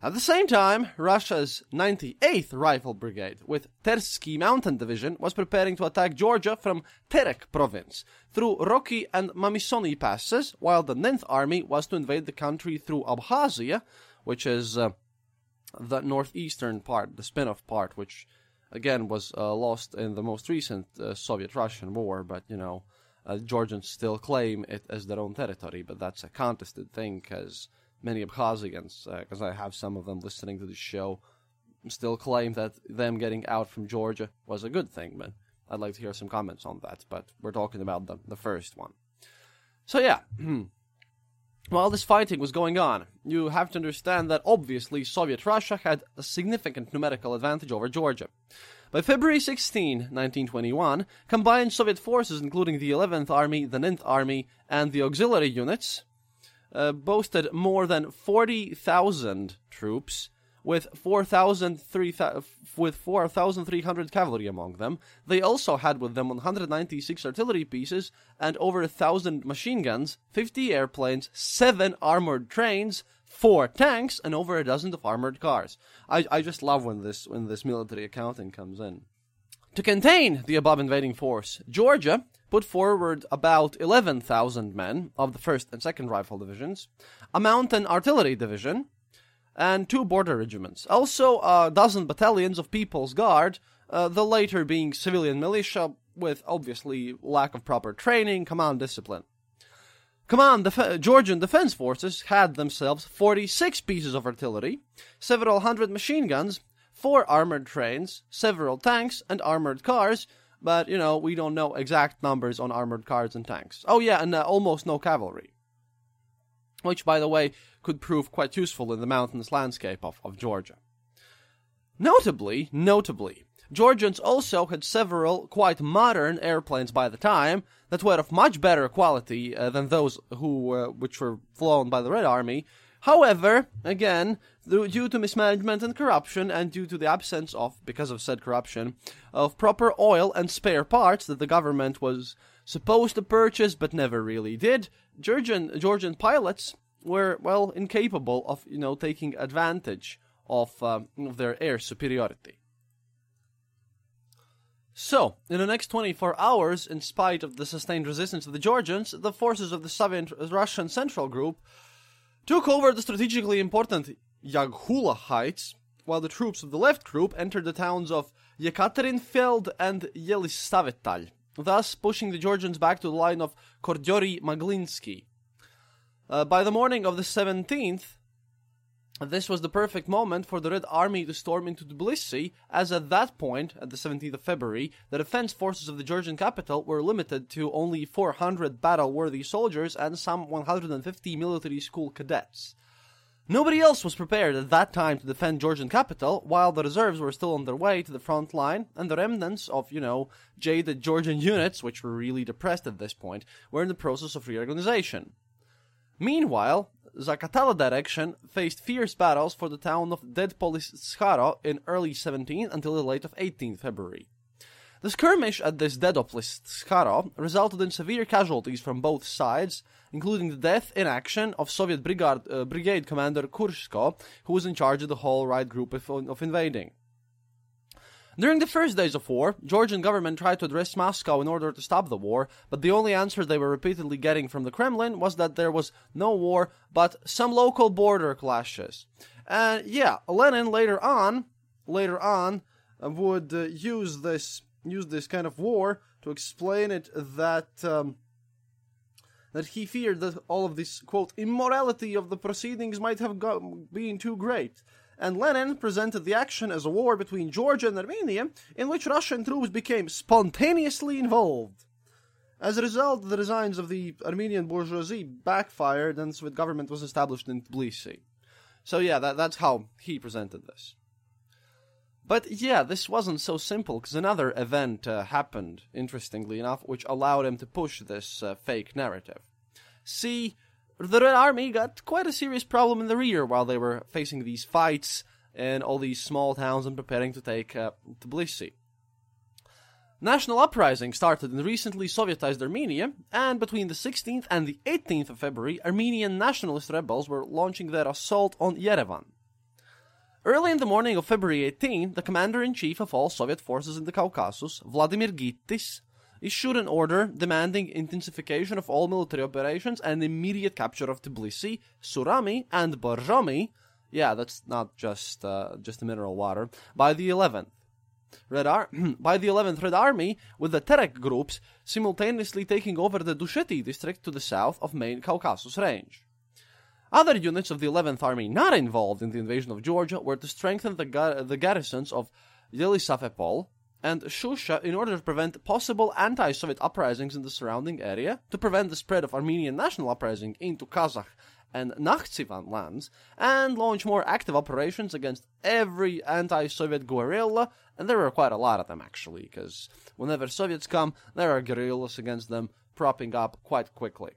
Speaker 1: At the same time, Russia's 98th Rifle Brigade, with Tersky Mountain Division, was preparing to attack Georgia from Terek province through Roki and Mamisoni passes, while the 9th Army was to invade the country through Abkhazia, which is uh, the northeastern part, the spin-off part, which again was uh, lost in the most recent uh, Soviet-Russian war, but you know, uh, Georgians still claim it as their own territory, but that's a contested thing because many Abkhazians, because uh, I have some of them listening to the show, still claim that them getting out from Georgia was a good thing, but I'd like to hear some comments on that. But we're talking about the, the first one. So, yeah. While this fighting was going on, you have to understand that obviously Soviet Russia had a significant numerical advantage over Georgia. By February 16, 1921, combined Soviet forces, including the 11th Army, the 9th Army, and the auxiliary units, uh, boasted more than 40,000 troops, with 4,300 with 4,300 cavalry among them. They also had with them 196 artillery pieces and over a thousand machine guns, 50 airplanes, seven armored trains, four tanks, and over a dozen of armored cars. I, I just love when this when this military accounting comes in. To contain the above invading force, Georgia put forward about 11,000 men of the 1st and 2nd Rifle Divisions, a mountain artillery division, and two border regiments. Also, a dozen battalions of People's Guard, uh, the later being civilian militia with obviously lack of proper training, command discipline. Command def- Georgian Defense Forces had themselves 46 pieces of artillery, several hundred machine guns, four armored trains, several tanks, and armored cars, but, you know, we don't know exact numbers on armored cars and tanks. Oh, yeah, and uh, almost no cavalry. Which, by the way, could prove quite useful in the mountainous landscape of, of Georgia. Notably, notably, Georgians also had several quite modern airplanes by the time that were of much better quality uh, than those who uh, which were flown by the Red Army. However, again, due to mismanagement and corruption, and due to the absence of, because of said corruption, of proper oil and spare parts that the government was supposed to purchase but never really did, Georgian Georgian pilots were well incapable of you know taking advantage of, uh, of their air superiority. So, in the next 24 hours, in spite of the sustained resistance of the Georgians, the forces of the Soviet Russian Central Group took over the strategically important Yaghula Heights, while the troops of the left group entered the towns of Yekaterinfeld and Yelisavetal, thus pushing the Georgians back to the line of Kordyory Maglinsky. Uh, by the morning of the 17th, this was the perfect moment for the Red Army to storm into Tbilisi, as at that point, at the 17th of February, the defense forces of the Georgian capital were limited to only 400 battle worthy soldiers and some 150 military school cadets. Nobody else was prepared at that time to defend Georgian capital, while the reserves were still on their way to the front line, and the remnants of, you know, jaded Georgian units, which were really depressed at this point, were in the process of reorganization. Meanwhile, Zaqatala direction faced fierce battles for the town of Dedopolis in early 17th until the late of 18th February. The skirmish at this Dedopolis Skaro resulted in severe casualties from both sides, including the death in action of Soviet brigade, uh, brigade commander Kurshko, who was in charge of the whole right group of, of invading. During the first days of war, Georgian government tried to address Moscow in order to stop the war, but the only answer they were repeatedly getting from the Kremlin was that there was no war, but some local border clashes. And yeah, Lenin later on, later on, uh, would uh, use this use this kind of war to explain it that um, that he feared that all of this quote immorality of the proceedings might have been too great and Lenin presented the action as a war between Georgia and Armenia, in which Russian troops became spontaneously involved. As a result, the designs of the Armenian bourgeoisie backfired, and Soviet government was established in Tbilisi. So yeah, that, that's how he presented this. But yeah, this wasn't so simple because another event uh, happened, interestingly enough, which allowed him to push this uh, fake narrative. See, the Red Army got quite a serious problem in the rear while they were facing these fights in all these small towns and preparing to take uh, Tbilisi. National uprising started in recently Sovietized Armenia, and between the 16th and the 18th of February, Armenian nationalist rebels were launching their assault on Yerevan. Early in the morning of February 18, the commander in chief of all Soviet forces in the Caucasus, Vladimir Gitis, issued an order demanding intensification of all military operations and immediate capture of Tbilisi, Surami, and Borjomi. Yeah, that's not just uh, just mineral water. By the 11th. Red Ar- by the 11th Red Army, with the Terek groups simultaneously taking over the Dusheti district to the south of main Caucasus Range. Other units of the 11th Army not involved in the invasion of Georgia were to strengthen the, gar- the garrisons of Yelisavepol, and Shusha in order to prevent possible anti Soviet uprisings in the surrounding area, to prevent the spread of Armenian national uprising into Kazakh and Nakhchivan lands, and launch more active operations against every anti-Soviet guerrilla, and there are quite a lot of them actually, because whenever Soviets come, there are guerrillas against them propping up quite quickly.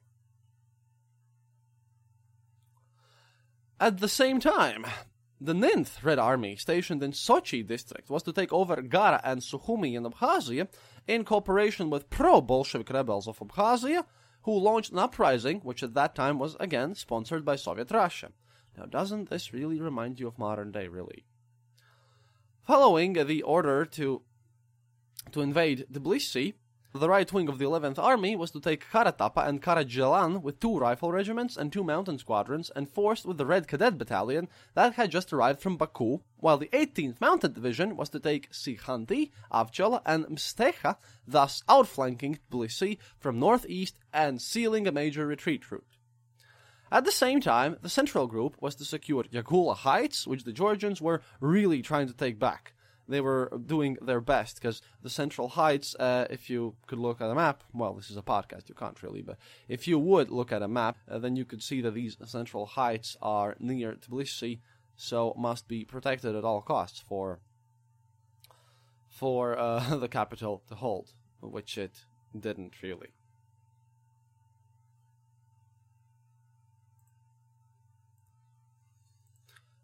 Speaker 1: At the same time, the 9th Red Army, stationed in Sochi district, was to take over Gara and Sukhumi in Abkhazia in cooperation with pro-Bolshevik rebels of Abkhazia, who launched an uprising which at that time was again sponsored by Soviet Russia. Now, doesn't this really remind you of modern day, really? Following the order to to invade Tbilisi, the right wing of the 11th Army was to take Karatapa and Karajalan with two rifle regiments and two mountain squadrons and forced with the Red Cadet Battalion that had just arrived from Baku, while the 18th Mounted Division was to take Sikhanti, Avchala, and Mstecha, thus outflanking Tbilisi from northeast and sealing a major retreat route. At the same time, the Central Group was to secure Yagula Heights, which the Georgians were really trying to take back they were doing their best because the Central Heights, uh, if you could look at a map, well, this is a podcast, you can't really, but if you would look at a map, uh, then you could see that these Central Heights are near Tbilisi, so must be protected at all costs for for uh, the capital to hold, which it didn't really.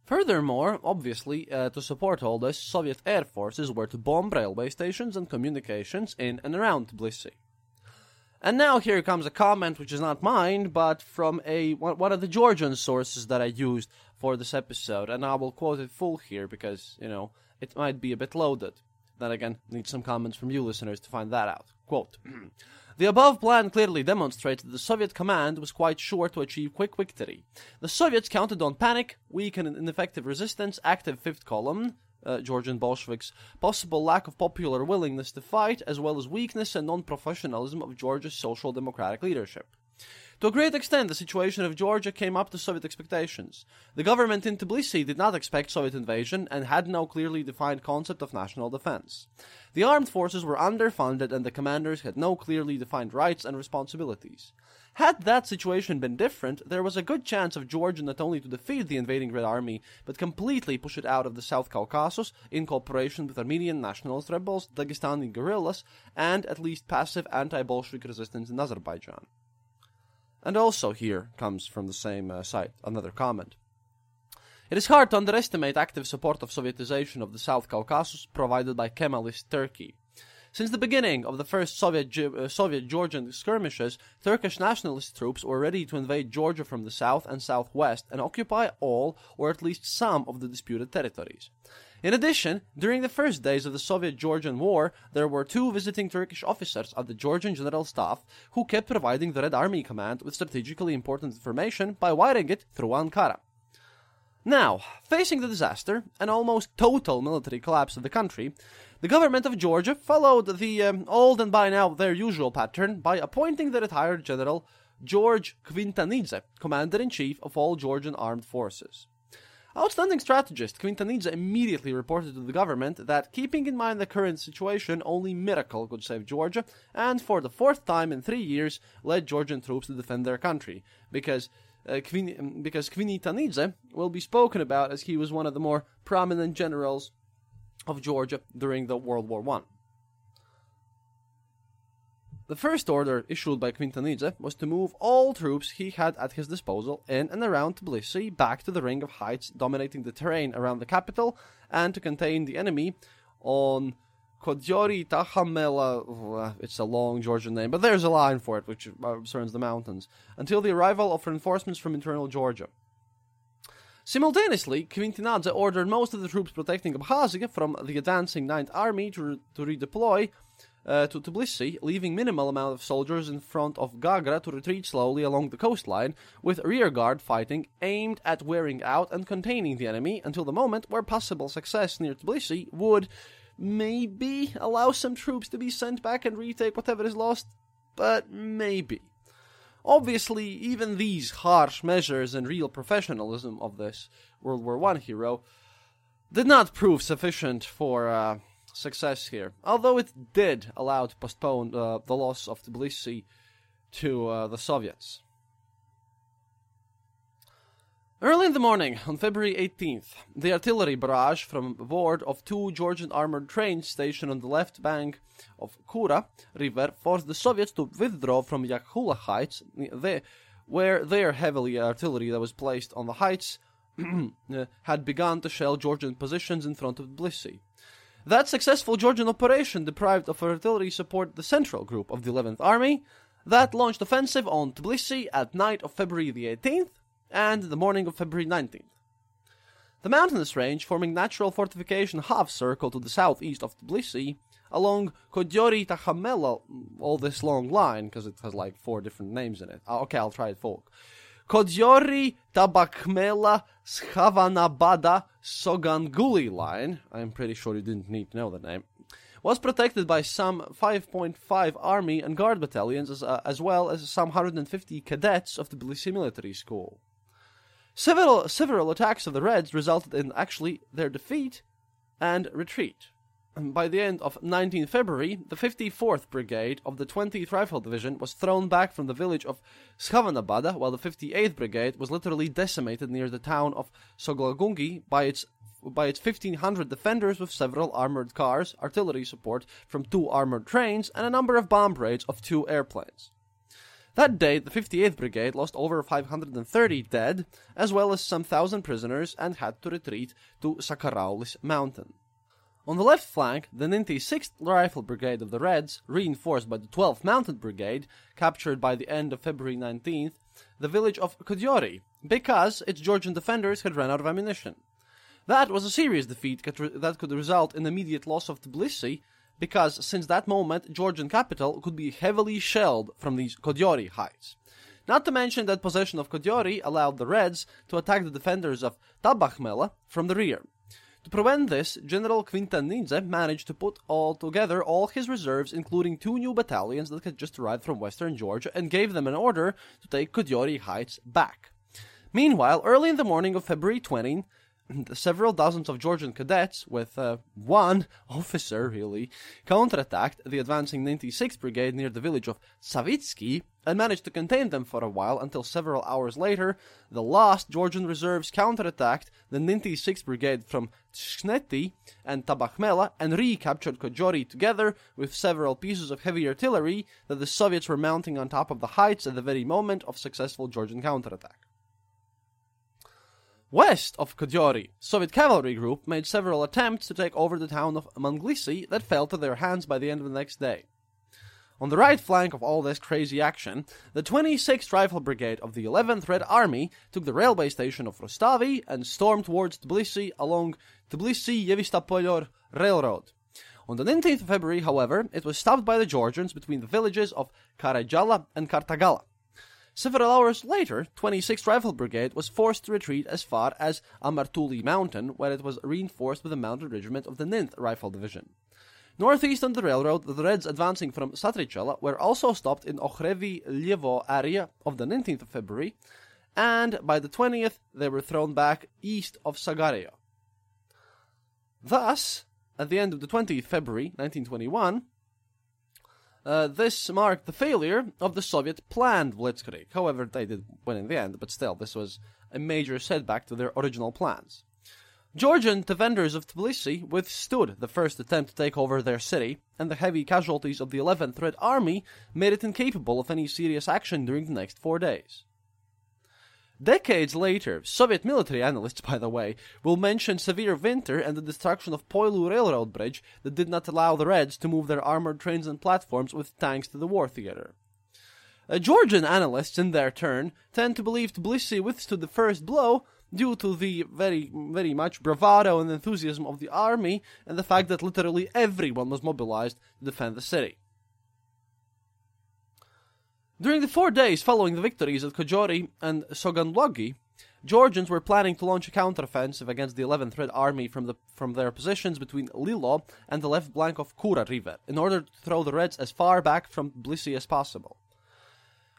Speaker 1: Furthermore, obviously, uh, to support all this, Soviet air forces were to bomb railway stations and communications in and around Tbilisi. And now here comes a comment which is not mine, but from a one of the Georgian sources that I used for this episode, and I will quote it full here because you know it might be a bit loaded. Then again, need some comments from you listeners to find that out. Quote. The above plan clearly demonstrates that the Soviet command was quite sure to achieve quick victory. The Soviets counted on panic, weak and ineffective resistance, active fifth column, uh, Georgian Bolsheviks, possible lack of popular willingness to fight, as well as weakness and non professionalism of Georgia's social democratic leadership. To a great extent, the situation of Georgia came up to Soviet expectations. The government in Tbilisi did not expect Soviet invasion and had no clearly defined concept of national defense. The armed forces were underfunded and the commanders had no clearly defined rights and responsibilities. Had that situation been different, there was a good chance of Georgia not only to defeat the invading Red Army, but completely push it out of the South Caucasus in cooperation with Armenian nationalist rebels, Dagestani guerrillas, and at least passive anti-Bolshevik resistance in Azerbaijan. And also here comes from the same uh, site another comment. It is hard to underestimate active support of Sovietization of the South Caucasus provided by Kemalist Turkey. Since the beginning of the first Soviet, uh, Soviet Georgian skirmishes, Turkish nationalist troops were ready to invade Georgia from the south and southwest and occupy all, or at least some, of the disputed territories. In addition, during the first days of the Soviet Georgian War, there were two visiting Turkish officers of the Georgian General Staff who kept providing the Red Army Command with strategically important information by wiring it through Ankara. Now, facing the disaster and almost total military collapse of the country, the government of Georgia followed the um, old and by now their usual pattern by appointing the retired General George Kvintanidze, Commander in Chief of all Georgian armed forces. Outstanding strategist Kvintanidze immediately reported to the government that, keeping in mind the current situation, only miracle could save Georgia, and for the fourth time in three years, led Georgian troops to defend their country, because uh, Kvin- because Kvintanidze will be spoken about as he was one of the more prominent generals of Georgia during the World War One. The first order issued by Kvintanidze was to move all troops he had at his disposal in and around Tbilisi back to the ring of heights dominating the terrain around the capital and to contain the enemy on Kodyori Tahamela, uh, it's a long Georgian name, but there's a line for it which uh, concerns the mountains, until the arrival of reinforcements from internal Georgia. Simultaneously, Kvintanidze ordered most of the troops protecting Abkhazia from the advancing Ninth Army to, re- to redeploy uh, to Tbilisi, leaving minimal amount of soldiers in front of Gagra to retreat slowly along the coastline, with rearguard fighting aimed at wearing out and containing the enemy until the moment where possible success near Tbilisi would maybe allow some troops to be sent back and retake whatever is lost, but maybe. Obviously, even these harsh measures and real professionalism of this World War One hero did not prove sufficient for uh, success here, although it did allow to postpone uh, the loss of Tbilisi to uh, the Soviets. Early in the morning, on February 18th, the artillery barrage from board of two Georgian armored trains stationed on the left bank of Kura River forced the Soviets to withdraw from Yakhula Heights, where their heavily artillery that was placed on the heights had begun to shell Georgian positions in front of Tbilisi. That successful Georgian operation deprived of artillery support the central group of the 11th Army, that launched offensive on Tbilisi at night of February the 18th and the morning of February 19th. The mountainous range, forming natural fortification half circle to the southeast of Tbilisi, along Kodyori Takhamela, all this long line, because it has like four different names in it. Ah, okay, I'll try it folk. Kodyori Tabakmela Schavanabada Soganguli line, I'm pretty sure you didn't need to know the name, was protected by some 5.5 Army and Guard battalions as, uh, as well as some 150 cadets of the Tbilisi Military School. Several, several attacks of the Reds resulted in actually their defeat and retreat. By the end of 19 February, the 54th Brigade of the 20th Rifle Division was thrown back from the village of Schavanabada, while the 58th Brigade was literally decimated near the town of Soglagungi by its by its 1500 defenders with several armored cars, artillery support from two armored trains, and a number of bomb raids of two airplanes. That day, the 58th Brigade lost over 530 dead, as well as some thousand prisoners, and had to retreat to Sakaraulis mountain. On the left flank, the 96th Rifle Brigade of the Reds, reinforced by the 12th Mounted Brigade, captured by the end of February 19th, the village of Kodyori, because its Georgian defenders had run out of ammunition. That was a serious defeat that could result in immediate loss of Tbilisi, because since that moment Georgian capital could be heavily shelled from these Kodyori heights. Not to mention that possession of Kodyori allowed the Reds to attack the defenders of Tabakhmela from the rear. To prevent this, General Kvintanidze managed to put all together all his reserves, including two new battalions that had just arrived from western Georgia, and gave them an order to take Kodyori Heights back. Meanwhile, early in the morning of February 20, several dozens of Georgian cadets, with uh, one officer really, counterattacked the advancing 96th Brigade near the village of Savitsky and managed to contain them for a while until several hours later, the last Georgian reserves counterattacked the 96th Brigade from Tskhneti and Tabakhmela and recaptured Kojori together with several pieces of heavy artillery that the Soviets were mounting on top of the heights at the very moment of successful Georgian counterattack. West of Kodyori, Soviet cavalry group made several attempts to take over the town of Manglisi that fell to their hands by the end of the next day. On the right flank of all this crazy action, the 26th Rifle Brigade of the 11th Red Army took the railway station of Rostavi and stormed towards Tbilisi along Tbilisi-Yevistopolyor Railroad. On the 19th of February, however, it was stopped by the Georgians between the villages of Karajala and Kartagala. Several hours later, 26th Rifle Brigade was forced to retreat as far as Amartuli Mountain, where it was reinforced with a mounted regiment of the 9th Rifle Division. Northeast on the railroad, the Reds advancing from Satrichela were also stopped in Ohrevi Lievo area of the 19th of February, and by the 20th they were thrown back east of Sagario. Thus, at the end of the 20th February 1921, uh, this marked the failure of the Soviet planned blitzkrieg. However, they did win in the end, but still, this was a major setback to their original plans. Georgian defenders of Tbilisi withstood the first attempt to take over their city, and the heavy casualties of the 11th Red Army made it incapable of any serious action during the next four days. Decades later, Soviet military analysts, by the way, will mention severe winter and the destruction of Poilu railroad bridge that did not allow the Reds to move their armored trains and platforms with tanks to the war theater. Uh, Georgian analysts, in their turn, tend to believe Tbilisi withstood the first blow due to the very, very much bravado and enthusiasm of the army and the fact that literally everyone was mobilized to defend the city. During the four days following the victories at Kodyori and Soganlogi, Georgians were planning to launch a counteroffensive against the 11th Red Army from, the, from their positions between Lilo and the left bank of Kura River in order to throw the Reds as far back from Tbilisi as possible.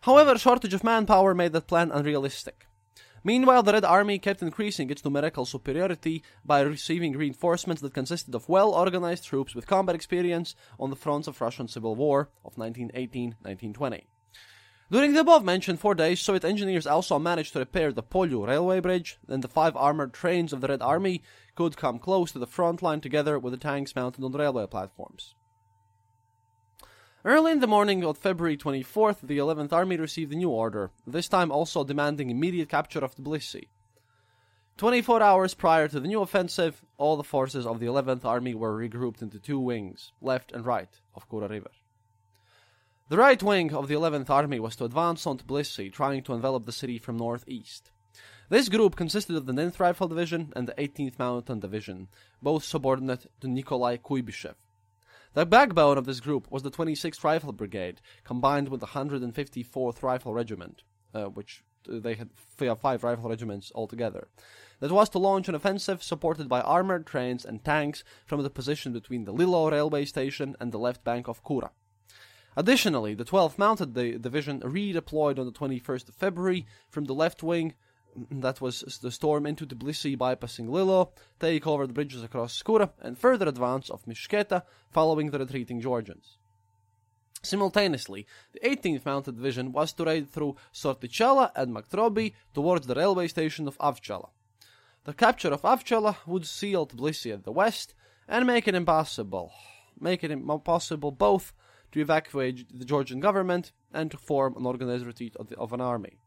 Speaker 1: However, shortage of manpower made that plan unrealistic. Meanwhile, the Red Army kept increasing its numerical superiority by receiving reinforcements that consisted of well organized troops with combat experience on the fronts of Russian Civil War of 1918 1920. During the above mentioned four days, Soviet engineers also managed to repair the Polyu railway bridge, and the five armored trains of the Red Army could come close to the front line together with the tanks mounted on the railway platforms. Early in the morning of February 24th, the 11th Army received a new order, this time also demanding immediate capture of Tbilisi. 24 hours prior to the new offensive, all the forces of the 11th Army were regrouped into two wings, left and right, of Kura River. The right wing of the 11th Army was to advance on Tbilisi, trying to envelop the city from northeast. This group consisted of the 9th Rifle Division and the 18th Mountain Division, both subordinate to Nikolai Kuybyshev. The backbone of this group was the 26th Rifle Brigade, combined with the 154th Rifle Regiment, uh, which uh, they had five rifle regiments altogether. That was to launch an offensive supported by armored trains and tanks from the position between the Lilo railway station and the left bank of Kura. Additionally, the 12th Mounted Division redeployed on the 21st of February from the left wing that was the storm into Tbilisi bypassing Lilo, take over the bridges across Skura, and further advance of Mtskheta following the retreating Georgians. Simultaneously, the 18th Mounted Division was to raid through Sartichala and Martkopi towards the railway station of Avchala. The capture of Avchala would seal Tbilisi at the west and make it impossible, make it impossible both to evacuate the Georgian government and to form an organized retreat of, the, of an army.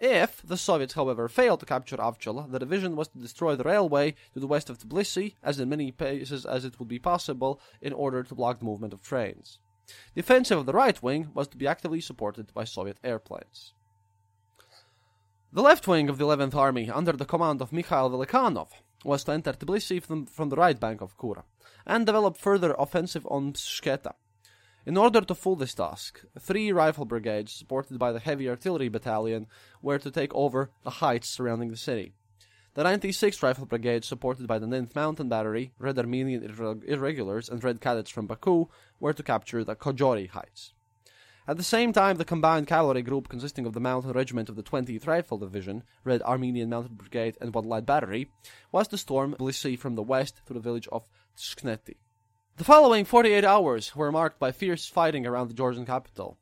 Speaker 1: If the Soviets, however, failed to capture Avchala, the division was to destroy the railway to the west of Tbilisi, as in many places as it would be possible, in order to block the movement of trains. The offensive of the right wing was to be actively supported by Soviet airplanes. The left wing of the 11th Army, under the command of Mikhail Velikanov, was to enter Tbilisi from, from the right bank of Kura and develop further offensive on Mtskheta. In order to fulfill this task, three rifle brigades, supported by the heavy artillery battalion, were to take over the heights surrounding the city. The 96th Rifle Brigade, supported by the 9th Mountain Battery, Red Armenian Irregulars, and Red Cadets from Baku, were to capture the Kojori Heights. At the same time, the combined cavalry group consisting of the Mountain Regiment of the 20th Rifle Division, Red Armenian Mounted Brigade, and one light battery, was to storm Tbilisi from the west to the village of Tskhneti. The following 48 hours were marked by fierce fighting around the Georgian capital.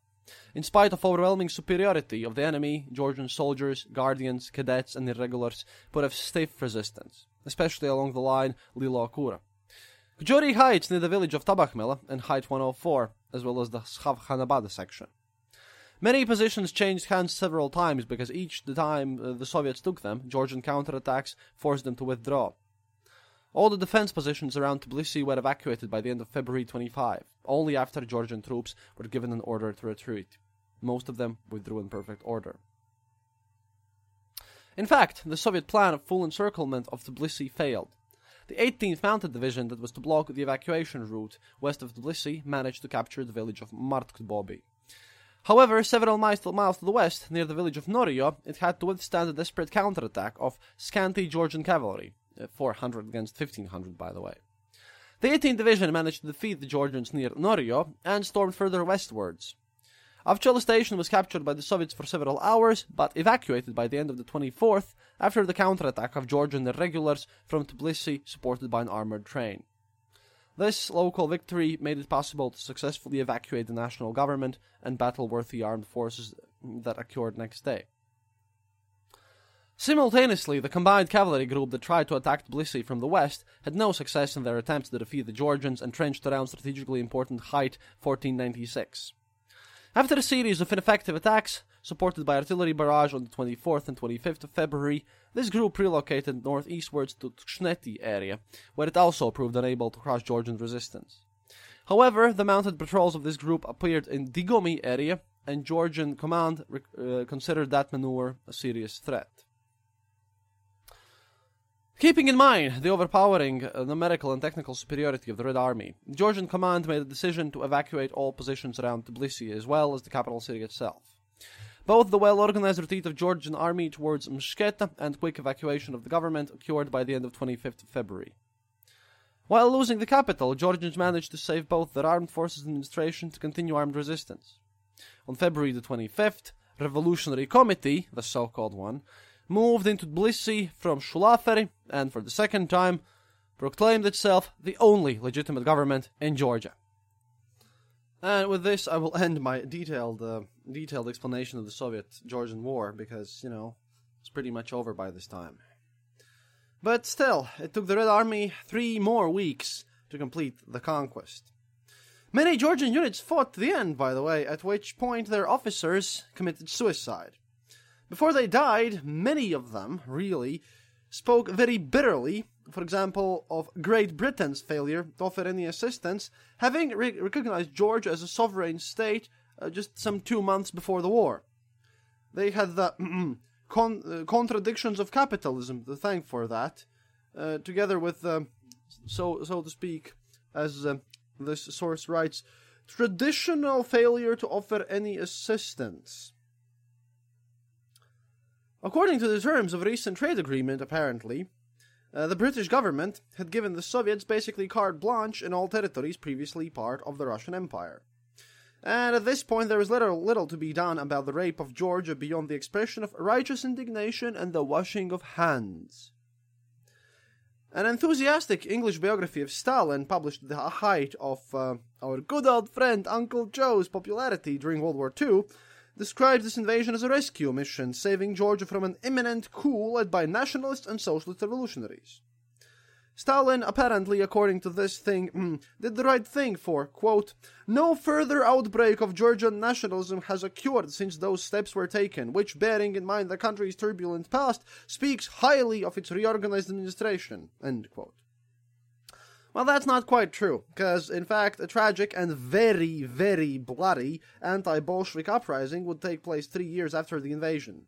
Speaker 1: In spite of overwhelming superiority of the enemy, Georgian soldiers, guardians, cadets, and irregulars put up stiff resistance, especially along the line Lilo-Kura. Kojori Heights near the village of Tabakhmela and Height 104, as well as the Skhavkhanabad section. Many positions changed hands several times because each time uh, the Soviets took them, Georgian counterattacks forced them to withdraw. All the defense positions around Tbilisi were evacuated by the end of February 25, only after Georgian troops were given an order to retreat. Most of them withdrew in perfect order. In fact, the Soviet plan of full encirclement of Tbilisi failed. The 18th Mounted Division that was to block the evacuation route west of Tbilisi managed to capture the village of Martkopi. However, several miles to, the west, near the village of Norio, it had to withstand a desperate counterattack of scanty Georgian cavalry, Uh, 400 against 1500 by the way. The 18th Division managed to defeat the Georgians near Norio and stormed further westwards. Avchala station was captured by the Soviets for several hours, but evacuated by the end of the 24th after the counterattack of Georgian irregulars from Tbilisi supported by an armored train. This local victory made it possible to successfully evacuate the national government and battle worthy armed forces that occurred next day. Simultaneously, the combined cavalry group that tried to attack Tbilisi from the west had no success in their attempts to defeat the Georgians entrenched around strategically important Height 1496. After a series of ineffective attacks, supported by artillery barrage on the 24th and 25th of February, this group relocated northeastwards to Tskhneti area, where it also proved unable to crush Georgian resistance. However, the mounted patrols of this group appeared in Digomi area, and Georgian command uh, considered that maneuver a serious threat. Keeping in mind the overpowering uh, numerical and technical superiority of the Red Army, the Georgian command made a decision to evacuate all positions around Tbilisi as well as the capital city itself. Both the well organized retreat of Georgian army towards Mtskheta and quick evacuation of the government occurred by the end of 25th February. While losing the capital, Georgians managed to save both their armed forces and administration to continue armed resistance. On February the 25th, Revolutionary Committee, the so-called one, moved into Tbilisi from Shulaveri and for the second time proclaimed itself the only legitimate government in Georgia. And with this, I will end my detailed uh, detailed explanation of the Soviet Georgian War because, you know, it's pretty much over by this time. But still, it took the Red Army three more weeks to complete the conquest. Many Georgian units fought to the end, by the way, at which point their officers committed suicide. Before they died, many of them, really, spoke very bitterly, for example, of Great Britain's failure to offer any assistance, having re- recognized Georgia as a sovereign state uh, just some two months before the war. They had the con- uh, contradictions of capitalism to thank for that, uh, together with, uh, so so to speak, as uh, this source writes, traditional failure to offer any assistance. According to the terms of a recent trade agreement, apparently, uh, the British government had given the Soviets basically carte blanche in all territories previously part of the Russian Empire. And at this point, there was little, little to be done about the rape of Georgia beyond the expression of righteous indignation and the washing of hands. An enthusiastic English biography of Stalin, published at the height of uh, our good old friend Uncle Joe's popularity during World War II, describes this invasion as a rescue mission, saving Georgia from an imminent coup led by nationalists and socialist revolutionaries. Stalin, apparently, according to this thing, did the right thing for, quote, no further outbreak of Georgian nationalism has occurred since those steps were taken, which, bearing in mind the country's turbulent past, speaks highly of its reorganized administration, end quote. Well, that's not quite true, because, in fact, a tragic and very, very bloody anti Bolshevik uprising would take place three years after the invasion.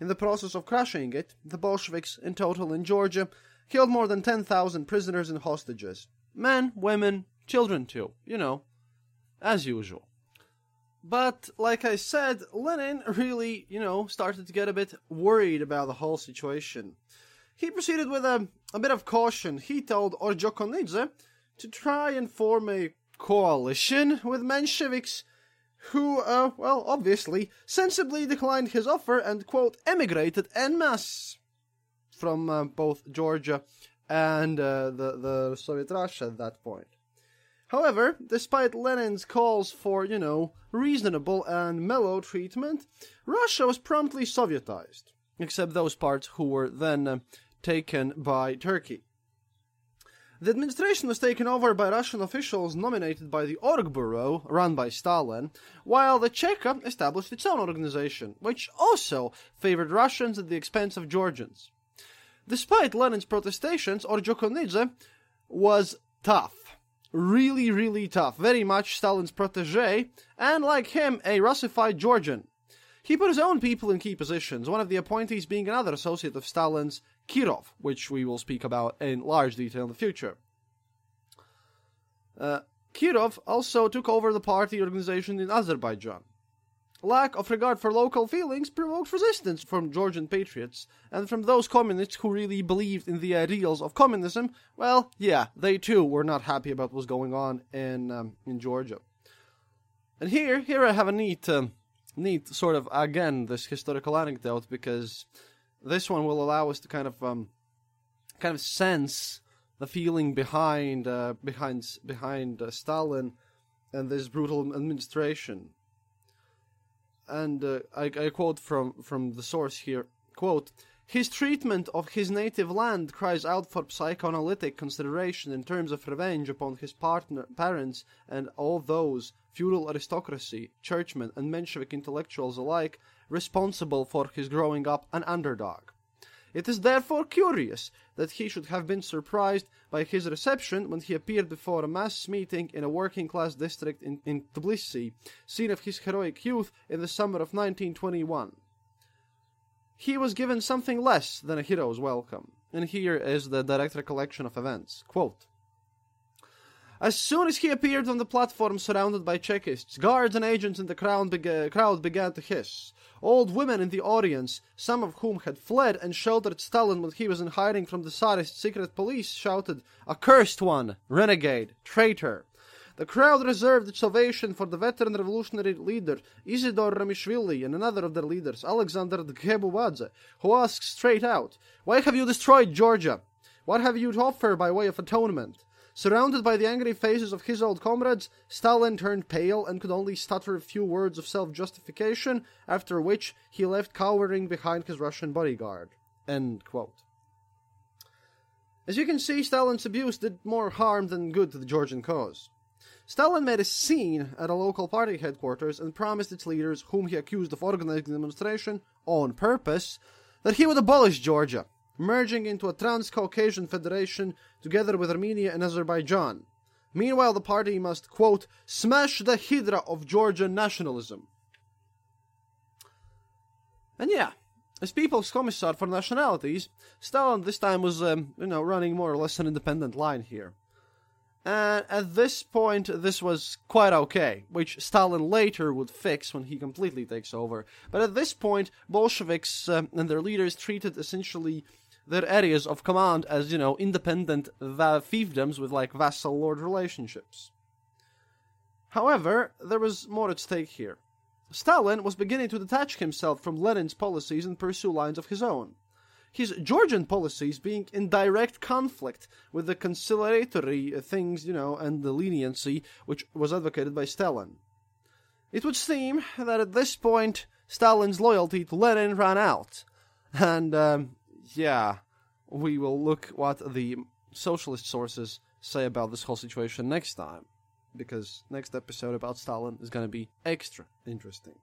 Speaker 1: In the process of crushing it, the Bolsheviks, in total in Georgia, killed more than 10,000 prisoners and hostages. Men, women, children too, you know, as usual. But, like I said, Lenin really, you know, started to get a bit worried about the whole situation. He proceeded with a, a bit of caution. He told Ordzhonikidze to try and form a coalition with Mensheviks who, uh, well, obviously, sensibly declined his offer and, quote, emigrated en masse from uh, both Georgia and uh, the, the Soviet Russia at that point. However, despite Lenin's calls for, you know, reasonable and mellow treatment, Russia was promptly Sovietized, except those parts who were then uh, taken by Turkey. The administration was taken over by Russian officials nominated by the Orgburo, run by Stalin, while the Cheka established its own organization, which also favored Russians at the expense of Georgians. Despite Lenin's protestations, Ordzhonikidze was tough. Really, really tough. Very much Stalin's protege, and like him, a Russified Georgian. He put his own people in key positions, one of the appointees being another associate of Stalin's, Kirov, which we will speak about in large detail in the future. Uh, Kirov also took over the party organization in Azerbaijan. Lack of regard for local feelings provoked resistance from Georgian patriots, and from those communists who really believed in the ideals of communism, well, yeah, they too were not happy about what was going on in um, in Georgia. And here, here I have a neat, um, neat sort of again this historical anecdote because this one will allow us to kind of, um, kind of sense the feeling behind, uh, behind, behind uh, Stalin and this brutal administration. And uh, I, I, quote from, from the source here quote his treatment of his native land cries out for psychoanalytic consideration in terms of revenge upon his partner, parents and all those feudal aristocracy, churchmen, and Menshevik intellectuals alike responsible for his growing up an underdog. It is therefore curious that he should have been surprised by his reception when he appeared before a mass meeting in a working class district in, in Tbilisi, scene of his heroic youth in the summer of 1921. He was given something less than a hero's welcome, and here is the direct recollection of events. Quote, as soon as he appeared on the platform surrounded by Chekists, guards and agents in the crowd, crowd began to hiss. Old women in the audience, some of whom had fled and sheltered Stalin when he was in hiding from the Tsarist secret police, shouted, Accursed one! Renegade! Traitor! The crowd reserved its ovation for the veteran revolutionary leader Isidor Ramishvili and another of their leaders, Alexander Dgebuadze, who asked straight out, Why have you destroyed Georgia? What have you to offer by way of atonement? Surrounded by the angry faces of his old comrades, Stalin turned pale and could only stutter a few words of self justification, after which he left cowering behind his Russian bodyguard. As you can see, Stalin's abuse did more harm than good to the Georgian cause. Stalin made a scene at a local party headquarters and promised its leaders, whom he accused of organizing the demonstration on purpose, that he would abolish Georgia, merging into a Trans-Caucasian federation together with Armenia and Azerbaijan. Meanwhile, the party must, quote, smash the hydra of Georgian nationalism. And yeah, as People's Commissar for Nationalities, Stalin this time was, um, you know, running more or less an independent line here. And at this point, this was quite okay, which Stalin later would fix when he completely takes over. But at this point, Bolsheviks uh, and their leaders treated essentially their areas of command as, you know, independent va- fiefdoms with like vassal lord relationships. However, there was more at stake here. Stalin was beginning to detach himself from Lenin's policies and pursue lines of his own. His Georgian policies being in direct conflict with the conciliatory things, you know, and the leniency which was advocated by Stalin. It would seem that at this point Stalin's loyalty to Lenin ran out, and um, yeah, we will look what the socialist sources say about this whole situation next time because next episode about Stalin is going to be extra interesting.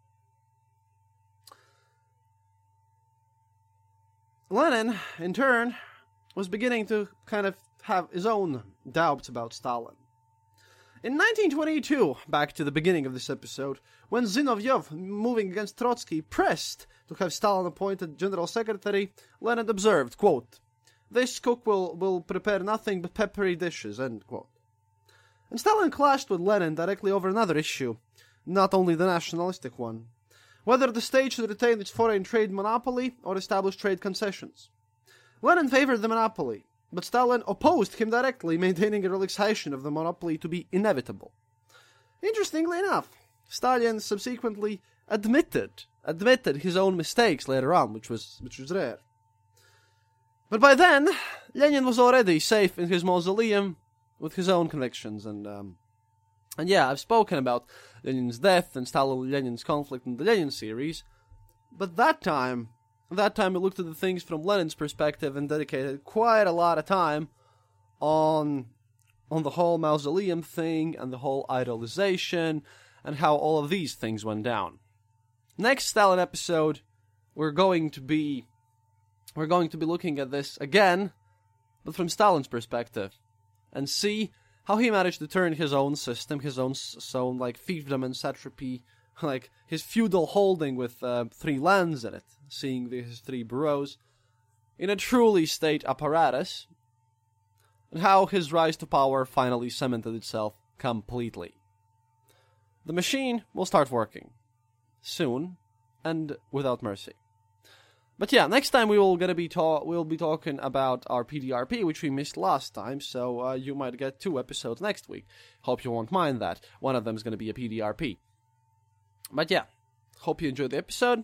Speaker 1: Lenin, in turn, was beginning to kind of have his own doubts about Stalin. In 1922, back to the beginning of this episode, when Zinoviev, moving against Trotsky, pressed to have Stalin appointed general secretary, Lenin observed, quote, This cook will, will prepare nothing but peppery dishes, end quote. And Stalin clashed with Lenin directly over another issue, not only the nationalistic one whether the state should retain its foreign trade monopoly or establish trade concessions. Lenin favored the monopoly, but Stalin opposed him directly, maintaining a relaxation of the monopoly to be inevitable. Interestingly enough, Stalin subsequently admitted admitted his own mistakes later on, which was which was rare. But by then, Lenin was already safe in his mausoleum with his own convictions and um, and yeah, I've spoken about Lenin's death and Stalin Lenin's conflict in the Lenin series, but that time, that time we looked at the things from Lenin's perspective and dedicated quite a lot of time on on the whole mausoleum thing and the whole idolization and how all of these things went down. Next Stalin episode, we're going to be we're going to be looking at this again, but from Stalin's perspective, and see how he managed to turn his own system, his own own like fiefdom and satrapy, like his feudal holding with uh, three lands in it, seeing the, his three boroughs, in a truly state apparatus, and how his rise to power finally cemented itself completely. The machine will start working soon and without mercy. But yeah, next time we will gonna be talk we'll be talking about our PDRP, which we missed last time. So uh, you might get two episodes next week. Hope you won't mind that. One of them is gonna be a PDRP. But yeah, hope you enjoyed the episode,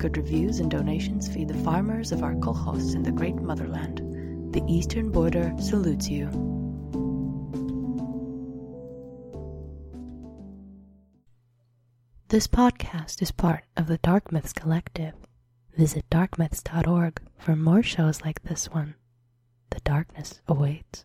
Speaker 2: Good reviews and donations feed the farmers of our kolkhoz in the great motherland. The Eastern Border salutes you. This podcast is part of the Dark Myths Collective. Visit darkmyths.org for more shows like this one. The darkness awaits.